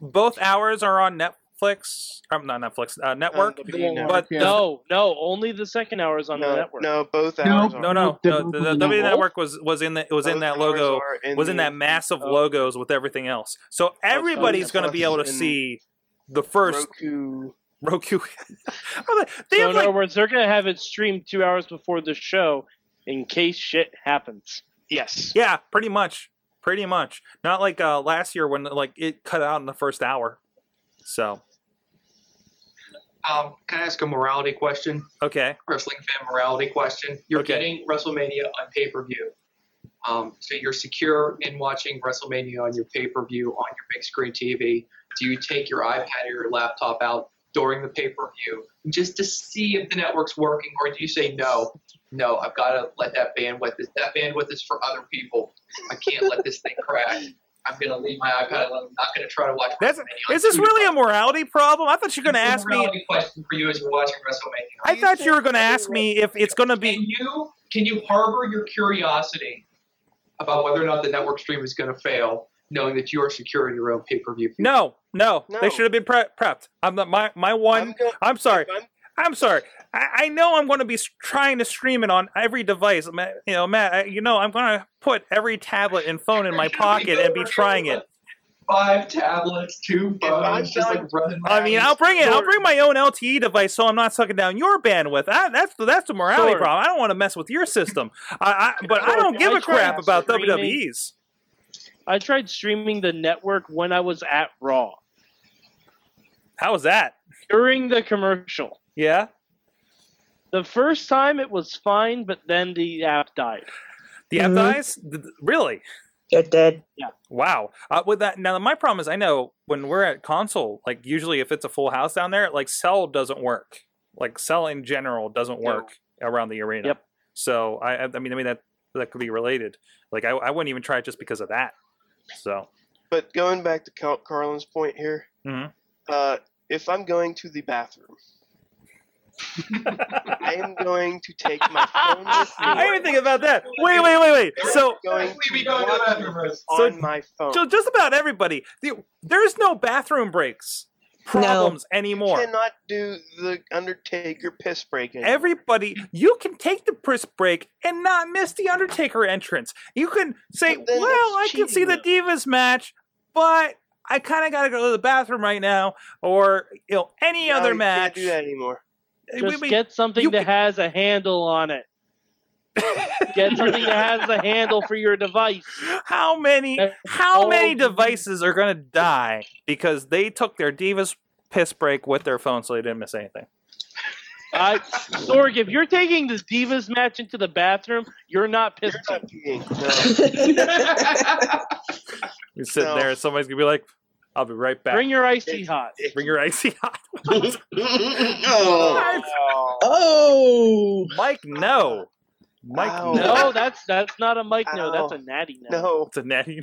both hours are on Netflix. I'm not Netflix. Uh, network. but the- no, no, only the second hour is on the network. no, both No, hours. no, no, no. The, the W Network was was in the it was in that logo in was in that massive logos with everything else. So everybody's going to be able to see the first Roku. Roku. they have in like other words, they're going to have it streamed two hours before the show in case shit happens. Yes. yeah, pretty much, pretty much. Not like uh, last year when like it cut out in the first hour. So Um, can I ask a morality question? okay, Wrestling fan morality question. You're Okay. getting WrestleMania on pay per view. Um, so you're secure in watching WrestleMania on your pay per view on your big screen TV. Do you take your iPad or your laptop out during the pay per view just to see if the network's working, or do you say no? No, I've got to let that bandwidth. That bandwidth is for other people. I can't let this thing crash. I'm gonna leave my iPad alone. I'm not gonna try to watch. that's is this really a morality problem? I thought you were going to ask me. question for you as you're watching WrestleMania. I thought you were going to ask me if it's going to be. Can you can you harbor your curiosity about whether or not the network stream is going to fail, knowing that you are secure in your own pay per view? No, no, No. they should have been pre- prepped. I'm not my my one. I'm, sorry. I'm sorry. I, I know I'm going to be trying to stream it on every device. You know, Matt. I, you know, I'm going to put every tablet and phone in my pocket and be trying it. Five tablets, two phones, just like running. I mean, I'll bring it. I'll bring my own LTE device, so I'm not sucking down your bandwidth. That, that's that's the morality Sorg. problem. I don't want to mess with your system. I, I, but I don't give I a crap tried about streaming- WWE's. I tried streaming the network when I was at Raw How was that? during the commercial. Yeah. The first time it was fine, but then the app died. The app dies? Th- th- Really? It did. Yeah. Wow. Uh, with that, now my problem is I know when we're at Consol, like usually if it's a full house down there, like cell doesn't work. Like cell in general doesn't work around the arena. Yep. So I, I I mean, I mean that that could be related. Like I, I wouldn't even try it just because of that. So. But going back to Car- Carlin's point here, mhm. uh, if I'm going to the bathroom, I am going to take my phone with me. I didn't think about that. Wait, wait, wait, wait. So, going to we go to the bathroom first. So- on my phone. so just about everybody, the, there's no bathroom breaks problems anymore. You cannot do the Undertaker piss break anymore. Everybody, you can take the piss break and not miss the Undertaker entrance. You can say, "Well, I that's can see the Divas match, but I kind of got to go to the bathroom right now," or you know, any No, other you match. Can't do that anymore. Just we- get something you that has a handle on it. Get something that has a handle for your device. How many? How many devices are going to die because they took their Divas piss break with their phone, so they didn't miss anything? I, Sorg, if you're taking the Divas match into the bathroom, you're not pissed. You're sitting No. there, and somebody's gonna be like, "I'll be right back." Bring your icy hot. Bring your icy hot. Oh. Mike, no. Mike, no. No, that's that's not a Mike. No, that's a natty. No. No. It's a natty.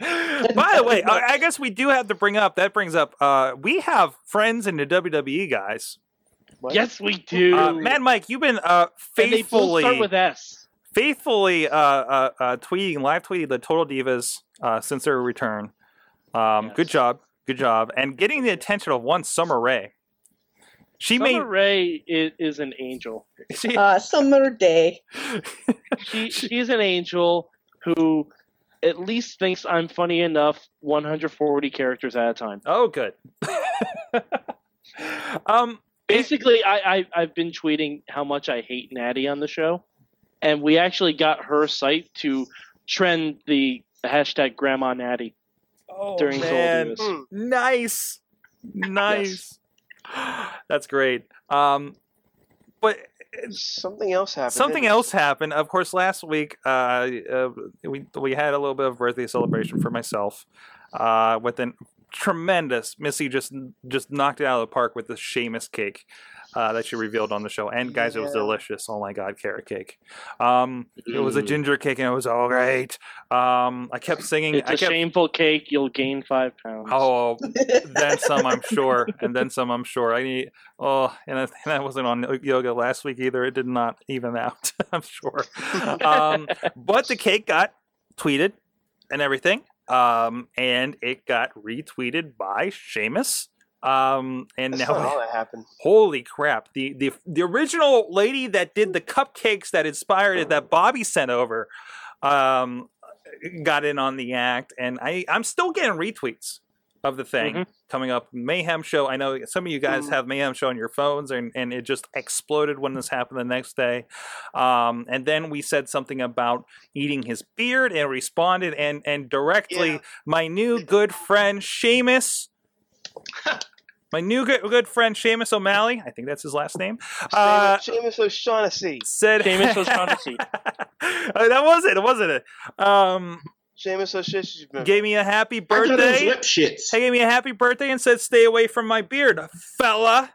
By the way, I, I guess we do have to bring up. That brings up. Uh, we have friends in the WWE, guys. Yes, we do. Uh, Man, Mike, you've been uh, And they both faithfully start with S. faithfully uh, uh, uh, tweeting, live tweeting the Total Divas uh, since their return. Um, Good job, good job, and getting the attention of one Summer Rae. She Summer made Rae is, is an angel. she, Uh, summer day. she she's an angel who at least thinks I'm funny enough 140 characters at a time. Oh, good. um, basically, I, I I've been tweeting how much I hate Natty on the show, and we actually got her site to trend the hashtag Grandma Natty during Soul man. Divas. nice, nice. That's great. Um, but something else happened. Something else happened. Of course, last week uh, uh, we we had a little bit of birthday celebration for myself uh, with a tremendous Missy just just knocked it out of the park with the Sheamus cake uh, that she revealed on the show. And guys, it was delicious. Oh my god, carrot cake. Um, It was a Mm. ginger cake and it was all right. Um, I kept singing. It's I a kept, shameful cake. You'll gain five pounds. Oh, then some, I'm sure, and then some, I'm sure. I need. Oh, and I, and I wasn't on yoga last week either. It did not even out. I'm sure. Um, but the cake got tweeted and everything, um, and it got retweeted by Sheamus. Um, and That's now not how that happened. Holy crap! The the the original lady that did the cupcakes that inspired it that Bobby sent over, um, got in on the act, and I I'm still getting retweets of the thing Mhm. coming up. Mayhem show. I know some of you guys have Mayhem show on your phones, and and it just exploded when this happened the next day. Um, and then we said something about eating his beard, and responded, and and directly my new good friend Sheamus. My new good, good friend Sheamus O'Malley, I think that's his last name, uh, Sheamus O'Shaughnessy. said Sheamus O'Shaughnessy. Uh, that was it, It wasn't it? Um, Sheamus O'Shaughnessy. gave me a happy thought it was birthday. lip shits. He gave me a happy birthday and said, "Stay away from my beard, fella."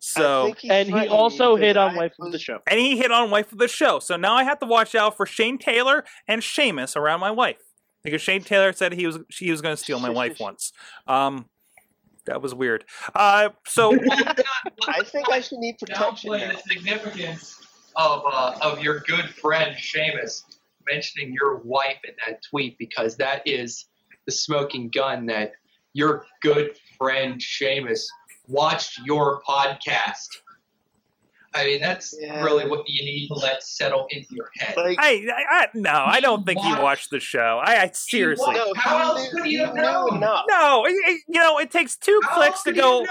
So, and he also hit on wife of the show. and he hit on wife of the show. So now I have to watch out for Shane Taylor and Sheamus around my wife because Shane Taylor said he was she was going to steal my wife once. Um, that was weird. Uh, so I think I should need protection. downplay now. the significance of uh, of your good friend Sheamus mentioning your wife in that tweet because that is the smoking gun that your good friend Sheamus watched your podcast I mean, that's really what you need to let settle into your head. I, I, I no, I don't think he watched- watched the show. I, I seriously. No, how else could you have known? No, it- it- you know, it takes two clicks to go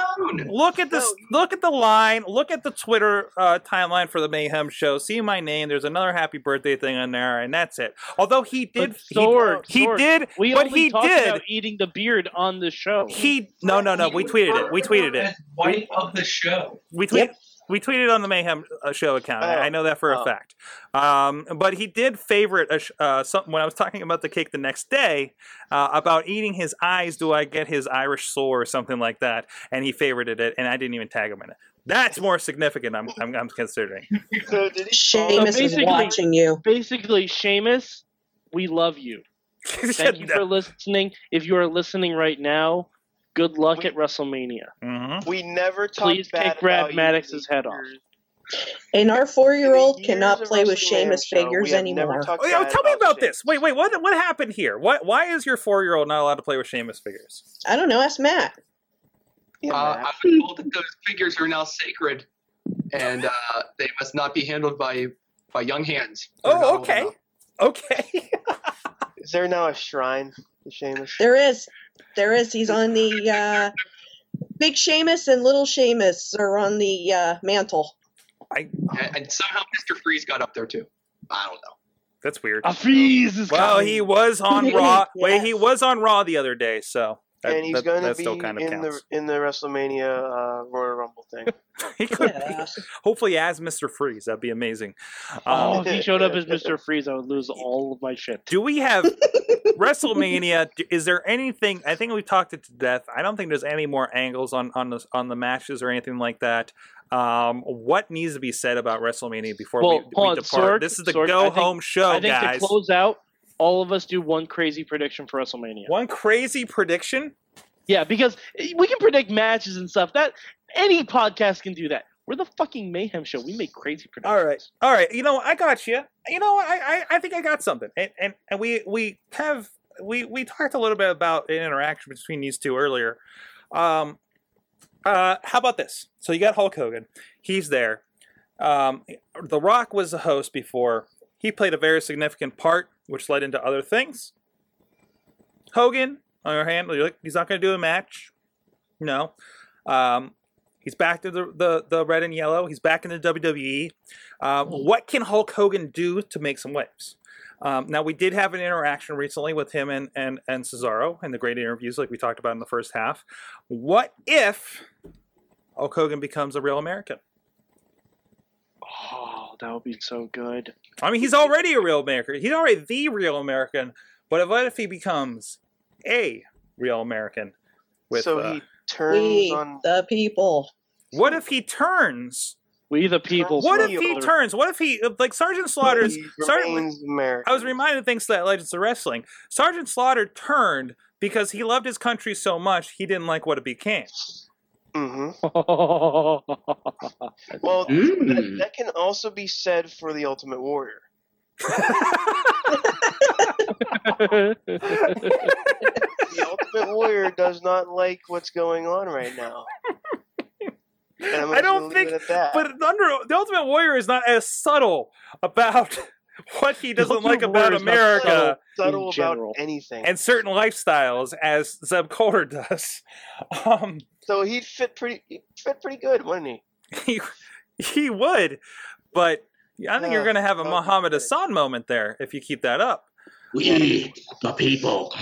look at this, look at the line, look at the Twitter uh, timeline for the Mayhem show, see my name. There's another happy birthday thing on there, and that's it. Although he did, But Sorg, he, he Sorg, did, We but only he talked did. about eating the beard on the show. He no, no, no. We tweeted it. We tweeted it. Wife of the show. We tweet, we tweeted on the Mayhem uh, Show account. I I know that for a Oh. fact. Um, but he did favorite a sh- uh, some, when I was talking about the cake the next day uh, about eating his eyes. Do I get his Irish sore or something like that? And he favorited it, and I didn't even tag him in it. That's more significant. I'm, I'm, I'm considering. So did he Sheamus is basically- watching you. Basically, Sheamus, we love you. Thank you for listening. If you are listening right now, good luck at WrestleMania. Mm-hmm. We never talk Please bad kick Brad about you Maddox's head off. And our four-year-old cannot play with Sheamus figures anymore. Oh, yeah, bad tell me about about this. Wait, wait. What what happened here? What why is your four year old not allowed to play with Sheamus figures? I don't know. Ask Matt. uh, Matt. I've been told that those figures are now sacred, and uh, they must not be handled by by young hands. They're Oh, okay. Okay. Is there now a shrine to Sheamus? There is, there is. He's on the uh, big Sheamus and little Sheamus are on the uh, mantle. I and, and somehow Mr. Freeze got up there too. I don't know. That's weird. A freeze is Well, coming. he was on Raw. Wait, he was on Raw the other day, so that, and he's that, going to be still kind of in counts. the in the WrestleMania uh, Royal Rumble thing. he could be. Hopefully, as Mr. Freeze, that'd be amazing. Oh, Um, if he showed up as Mr. Freeze, I would lose all of my shit. do we have WrestleMania? Is there anything? I think we've talked it to death. I don't think there's any more angles on on the on the matches or anything like that. Um, what needs to be said about WrestleMania before Well, we, we on, depart? Sorg, this is the Sorg, I go think- home show, I think guys. to close out, all of us do one crazy prediction for WrestleMania. One crazy prediction. Yeah, because we can predict matches and stuff. That any podcast can do that. We're the fucking mayhem show. We make crazy predictions. All right, all right. You know, I got you. You know, I, I, I think I got something, and and, and we we have we we talked a little bit about an interaction between these two earlier. Um, uh, how about this? So you got Hulk Hogan. He's there. Um, the Rock was the host before. He played a very significant part, which led into other things. Hogan, on the other hand, like, he's not going to do a match. No. Um, he's back to the, the, the red and yellow. He's back in the WWE. Um, what can Hulk Hogan do to make some waves? Um, now, we did have an interaction recently with him and, and, and Cesaro in the great interviews, like we talked about in the first half. What if Hulk Hogan becomes a real American? Oh, that would be so good. I mean, he's already a real American. He's already the real American. But what if he becomes a real American? With, so uh, he turns We, on. the people. What if he turns? We the people. What if he turns? What if he like Sergeant Slaughter's? He Sergeant, American. I was reminded of things that Legends of Wrestling. Sergeant Slaughter turned because he loved his country so much he didn't like what it became. hmm well, Well, Mm. that, that can also be said for the Ultimate Warrior. The Ultimate Warrior does not like what's going on right now. And I'm I just don't think, it at that. but under the Ultimate Warrior is not as subtle about what he doesn't Ultimate like about Warrior is not America subtle, subtle about general. anything. and certain lifestyles as Zeb Colter does. Um, so he'd fit pretty he'd fit pretty good, wouldn't he? he he would, but I think you're going to have a that Muhammad great. Hassan moment there if you keep that up. We, the people.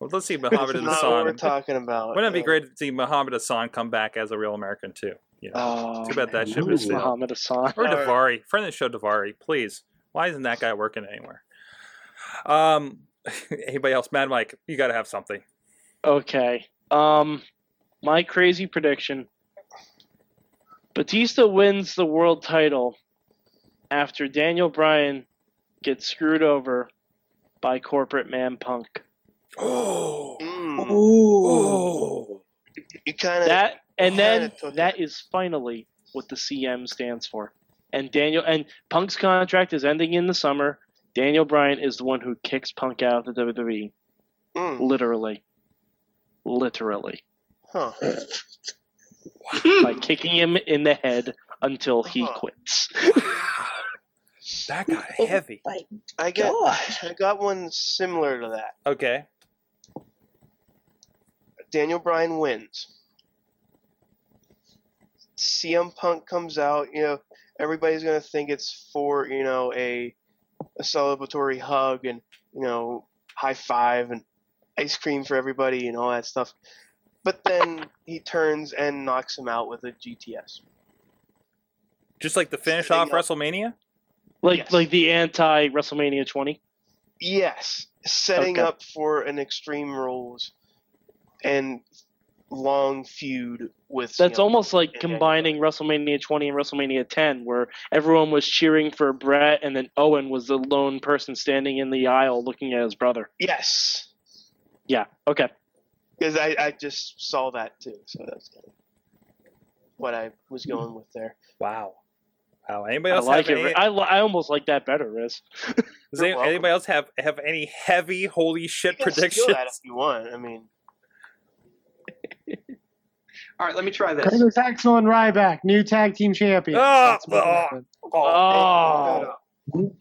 Well, let's see Muhammad That's not what we're talking about. Wouldn't it be Uh, great to see Muhammad Hassan come back as a real American too? You know, Oh, too bad that ship Ooh. is sailed. Muhammad Hassan. Or All right. Davari, friend of the show, Davari, please. Why isn't that guy working anywhere? Um, anybody else? Mad Mike, you got to have something. Okay. Um, my crazy prediction: Batista wins the world title after Daniel Bryan gets screwed over by corporate man Punk. Oh, mm, Ooh. oh, you kind of That and then kinda that is finally what the CM stands for. And Daniel and Punk's contract is ending in the summer. Daniel Bryan is the one who kicks Punk out of the WWE. mm, Literally. Literally. huh. by kicking him in the head until he Uh-huh. quits. That got heavy. I got I got one similar to that. Okay. Daniel Bryan wins. CM Punk comes out, you know, everybody's gonna think it's for, you know, a a celebratory hug and, you know, high five and ice cream for everybody and all that stuff. But then he turns and knocks him out with a GTS. Just like the finish off WrestleMania? Like like the anti WrestleMania 20. Yes, setting Okay. up for an Extreme Rules and long feud with. That's CM almost like and combining WrestleMania 20 and WrestleMania 10, where everyone was cheering for Brett, and then Owen was the lone person standing in the aisle looking at his brother. Yes, Yeah. Okay. because I, I just saw that too, so that's kind of what I was going with there. Wow. Wow. Anybody I else like have it. any, I, I almost like that better, Riz. does any- anybody else have have any heavy holy shit You can steal predictions? that if you want. I mean, All right, let me try this. Curtis Axel and Ryback, new tag team champions. Oh, That's what ah, ah.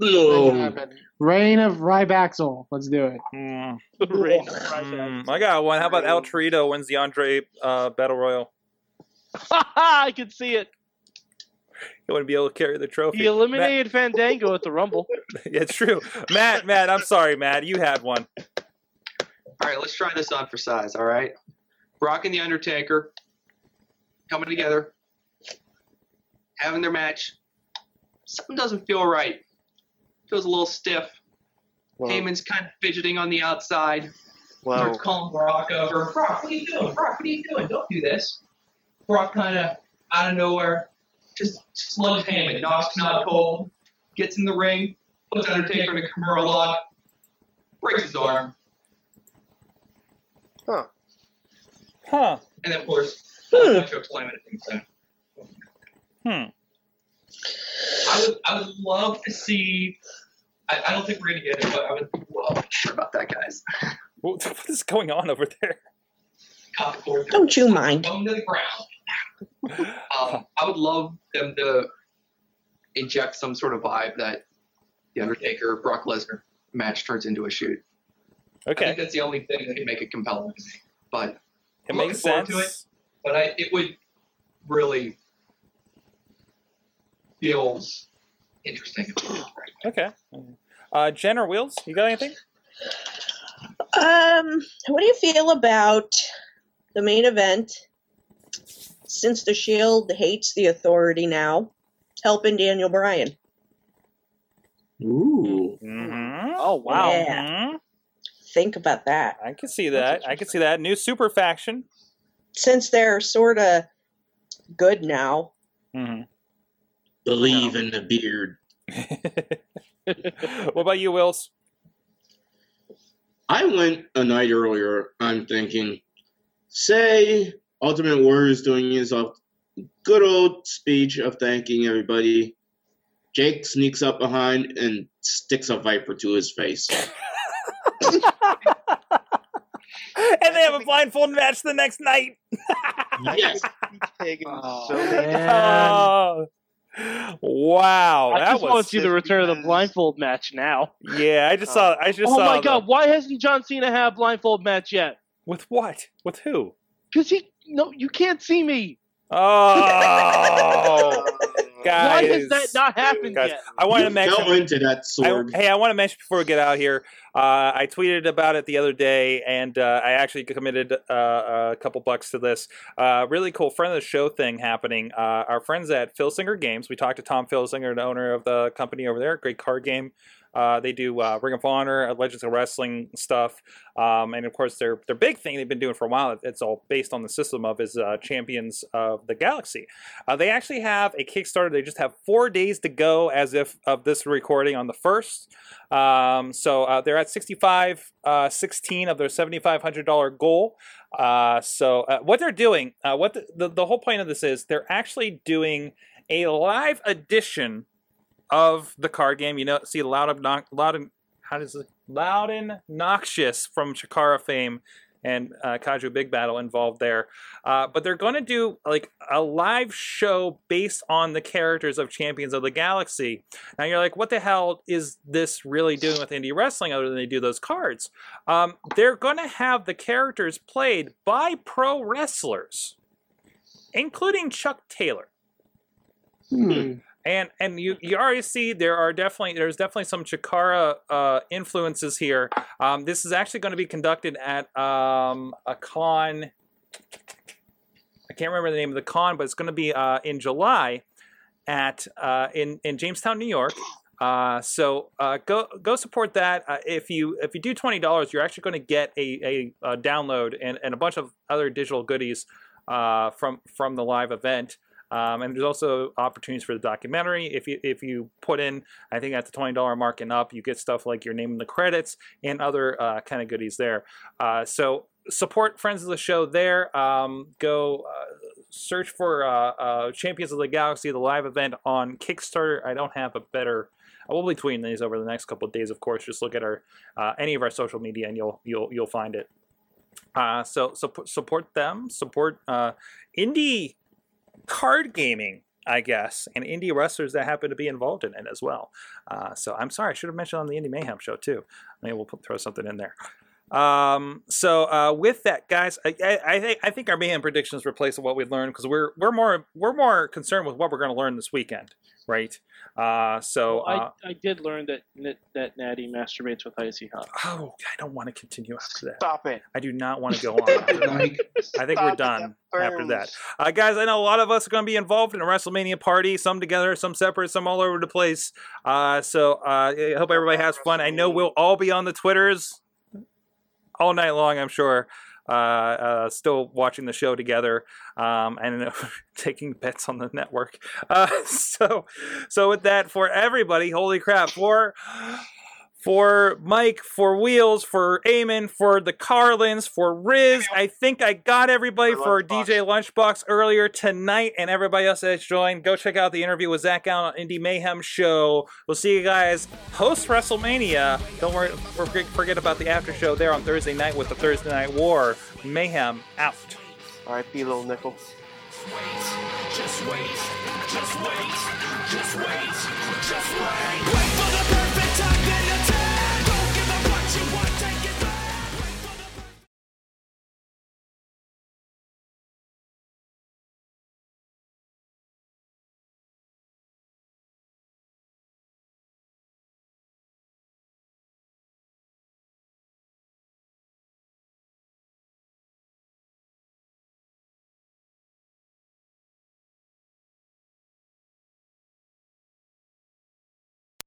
oh, happened. Oh. What happened? Reign of Rybaxel. Let's do it. Mm, I got one. How about El Torito wins the Andre uh, Battle Royal? I can see it. He wouldn't be able to carry the trophy. He eliminated Fandango at the Rumble. Matt, it's true. Matt, Matt, I'm sorry, Matt. You had one. All right, let's try this on for size. All right, Brock and the Undertaker coming together, having their match. Something doesn't feel right. Feels a little stiff. Heyman's kind of fidgeting on the outside. Wow. Starts calling Brock over. Brock, what are you doing? Brock, what are you doing? Don't do this. Brock kind of out of nowhere just slugs Heyman, knocks him out cold, gets in the ring, puts Undertaker in a Kimura lock, breaks his arm. Huh. Huh. And then, of course, hmm. to explain it himself. Hmm. I would, I would love to see. I, I don't think we're gonna get it, but I would love. Sure about that, guys. What, what is going on over there? Cop Don't you mind? Bone to the ground. um, I would love them to inject some sort of vibe that the Undertaker Brock Lesnar match turns into a shoot. Okay. I Okay. think that's the only thing that can make it compelling. But It I'm makes looking forward to it. sense. But I, it would really feel interesting. Okay. Uh, Jen or Wheels, you got anything? Um, what do you feel about the main event? Since the Shield hates the Authority now, helping Daniel Bryan. Ooh. Mm-hmm. Oh wow. Yeah. Think about that. I can see that. I can see that. New super faction. Since they're sort of good now. Mm-hmm. Believe in the beard. what about you, Wills? I went a night earlier. I'm thinking, say Ultimate Warrior is doing his uh, good old speech of thanking everybody. Jake sneaks up behind and sticks a viper to his face. and they have a blindfold match the next night. yes. Taking Oh, so many Oh, wow, I that just want to see the return of the blindfold match now. yeah. I just saw. I just oh saw. my the- god, why hasn't John Cena had a blindfold match yet? With what? With who? Because he no, you can't see me. Oh, guys. Why has that not happened guys, yet? I wanted to mention. fell into that I, hey, I want to mention before we get out here. Uh, I tweeted about it the other day, and uh, I actually committed uh, a couple bucks to this. Uh, really cool friend of the show thing happening. Uh, our friends at Filsinger Games. We talked to Tom Filsinger, the owner of the company over there. Great card game. Uh, they do uh, Ring of Honor, uh, Legends of Wrestling stuff, um, and of course their their big thing they've been doing for a while. It's all based on the system of is uh, Champions of the Galaxy. Uh, they actually have a Kickstarter. They just have four days to go as if of this recording on the first. Um, so they're at 65, uh, 16 of their $7,500 goal. Uh, so uh, what they're doing, what the, the, the whole point of this is, they're actually doing a live edition of the card game. You know, see Loud and Nox- Loud and how does it? Loud and Noxious from Chikara fame and uh, Kaiju Big Battel involved there. Uh, but they're going to do like a live show based on the characters of Champions of the Galaxy. Now you're like, what the hell is this really doing with indie wrestling other than they do those cards? Um, they're going to have the characters played by pro wrestlers, including Chuck Taylor. And and you you already see there are definitely there's definitely some Chikara uh, influences here. Um, this is actually going to be conducted at um, a con. I can't remember the name of the con, but it's going to be uh, in July at uh, in in Jamestown, New York. Uh, so uh, go go support that. Uh, if you if you do twenty dollars, you're actually going to get a, a, a download and, and a bunch of other digital goodies uh, from from the live event. Um, and there's also opportunities for the documentary. If you if you put in, I think at the twenty dollar mark and up, you get stuff like your name in the credits and other uh, kind of goodies there. Uh, so support friends of the show there. Um, go uh, search for uh, uh, Champions of the Galaxy, the live event on Kickstarter. I don't have a better. I will be tweeting these over the next couple of days. Of course, just look at our uh, any of our social media and you'll you'll you'll find it. So so support them. Support indie card gaming, I guess, and indie wrestlers that happen to be involved in it as well. Uh, so I'm sorry, I should have mentioned on the Indie Mayhem show too. Maybe we'll put, throw something in there. Um, so uh, with that, guys, I, I, I think I think our mayhem predictions replace what we learned because we're we're more we're more concerned with what we're going to learn this weekend, right? Uh, so Well, uh, I, I did learn that that, that Natty masturbates with icy hot. oh, I don't want to continue after that. Stop it. I do not want to go on. after. I think we're done that after that. Uh, guys, I know a lot of us are going to be involved in a WrestleMania party, some together, some separate, some all over the place. Uh, so uh, I hope everybody has fun. I know we'll all be on the Twitters all night long, I'm sure. Uh, uh, still watching the show together um, and taking bets on the network. Uh, so, so with that, for everybody, holy crap! For for Mike, for Wheels, for Eamon, for the Carlins, for Riz. I think I got everybody for DJ Lunchbox earlier tonight, and everybody else that's joined. Go check out the interview with Zach Gowen on Indie Mayhem Show. We'll see you guys post WrestleMania. Don't worry, forget, forget about the after show there on Thursday night with the Thursday Night War. Mayhem out. R.I.P. Little Nickel. Just wait, just wait, just wait, just wait. Wait for the perfect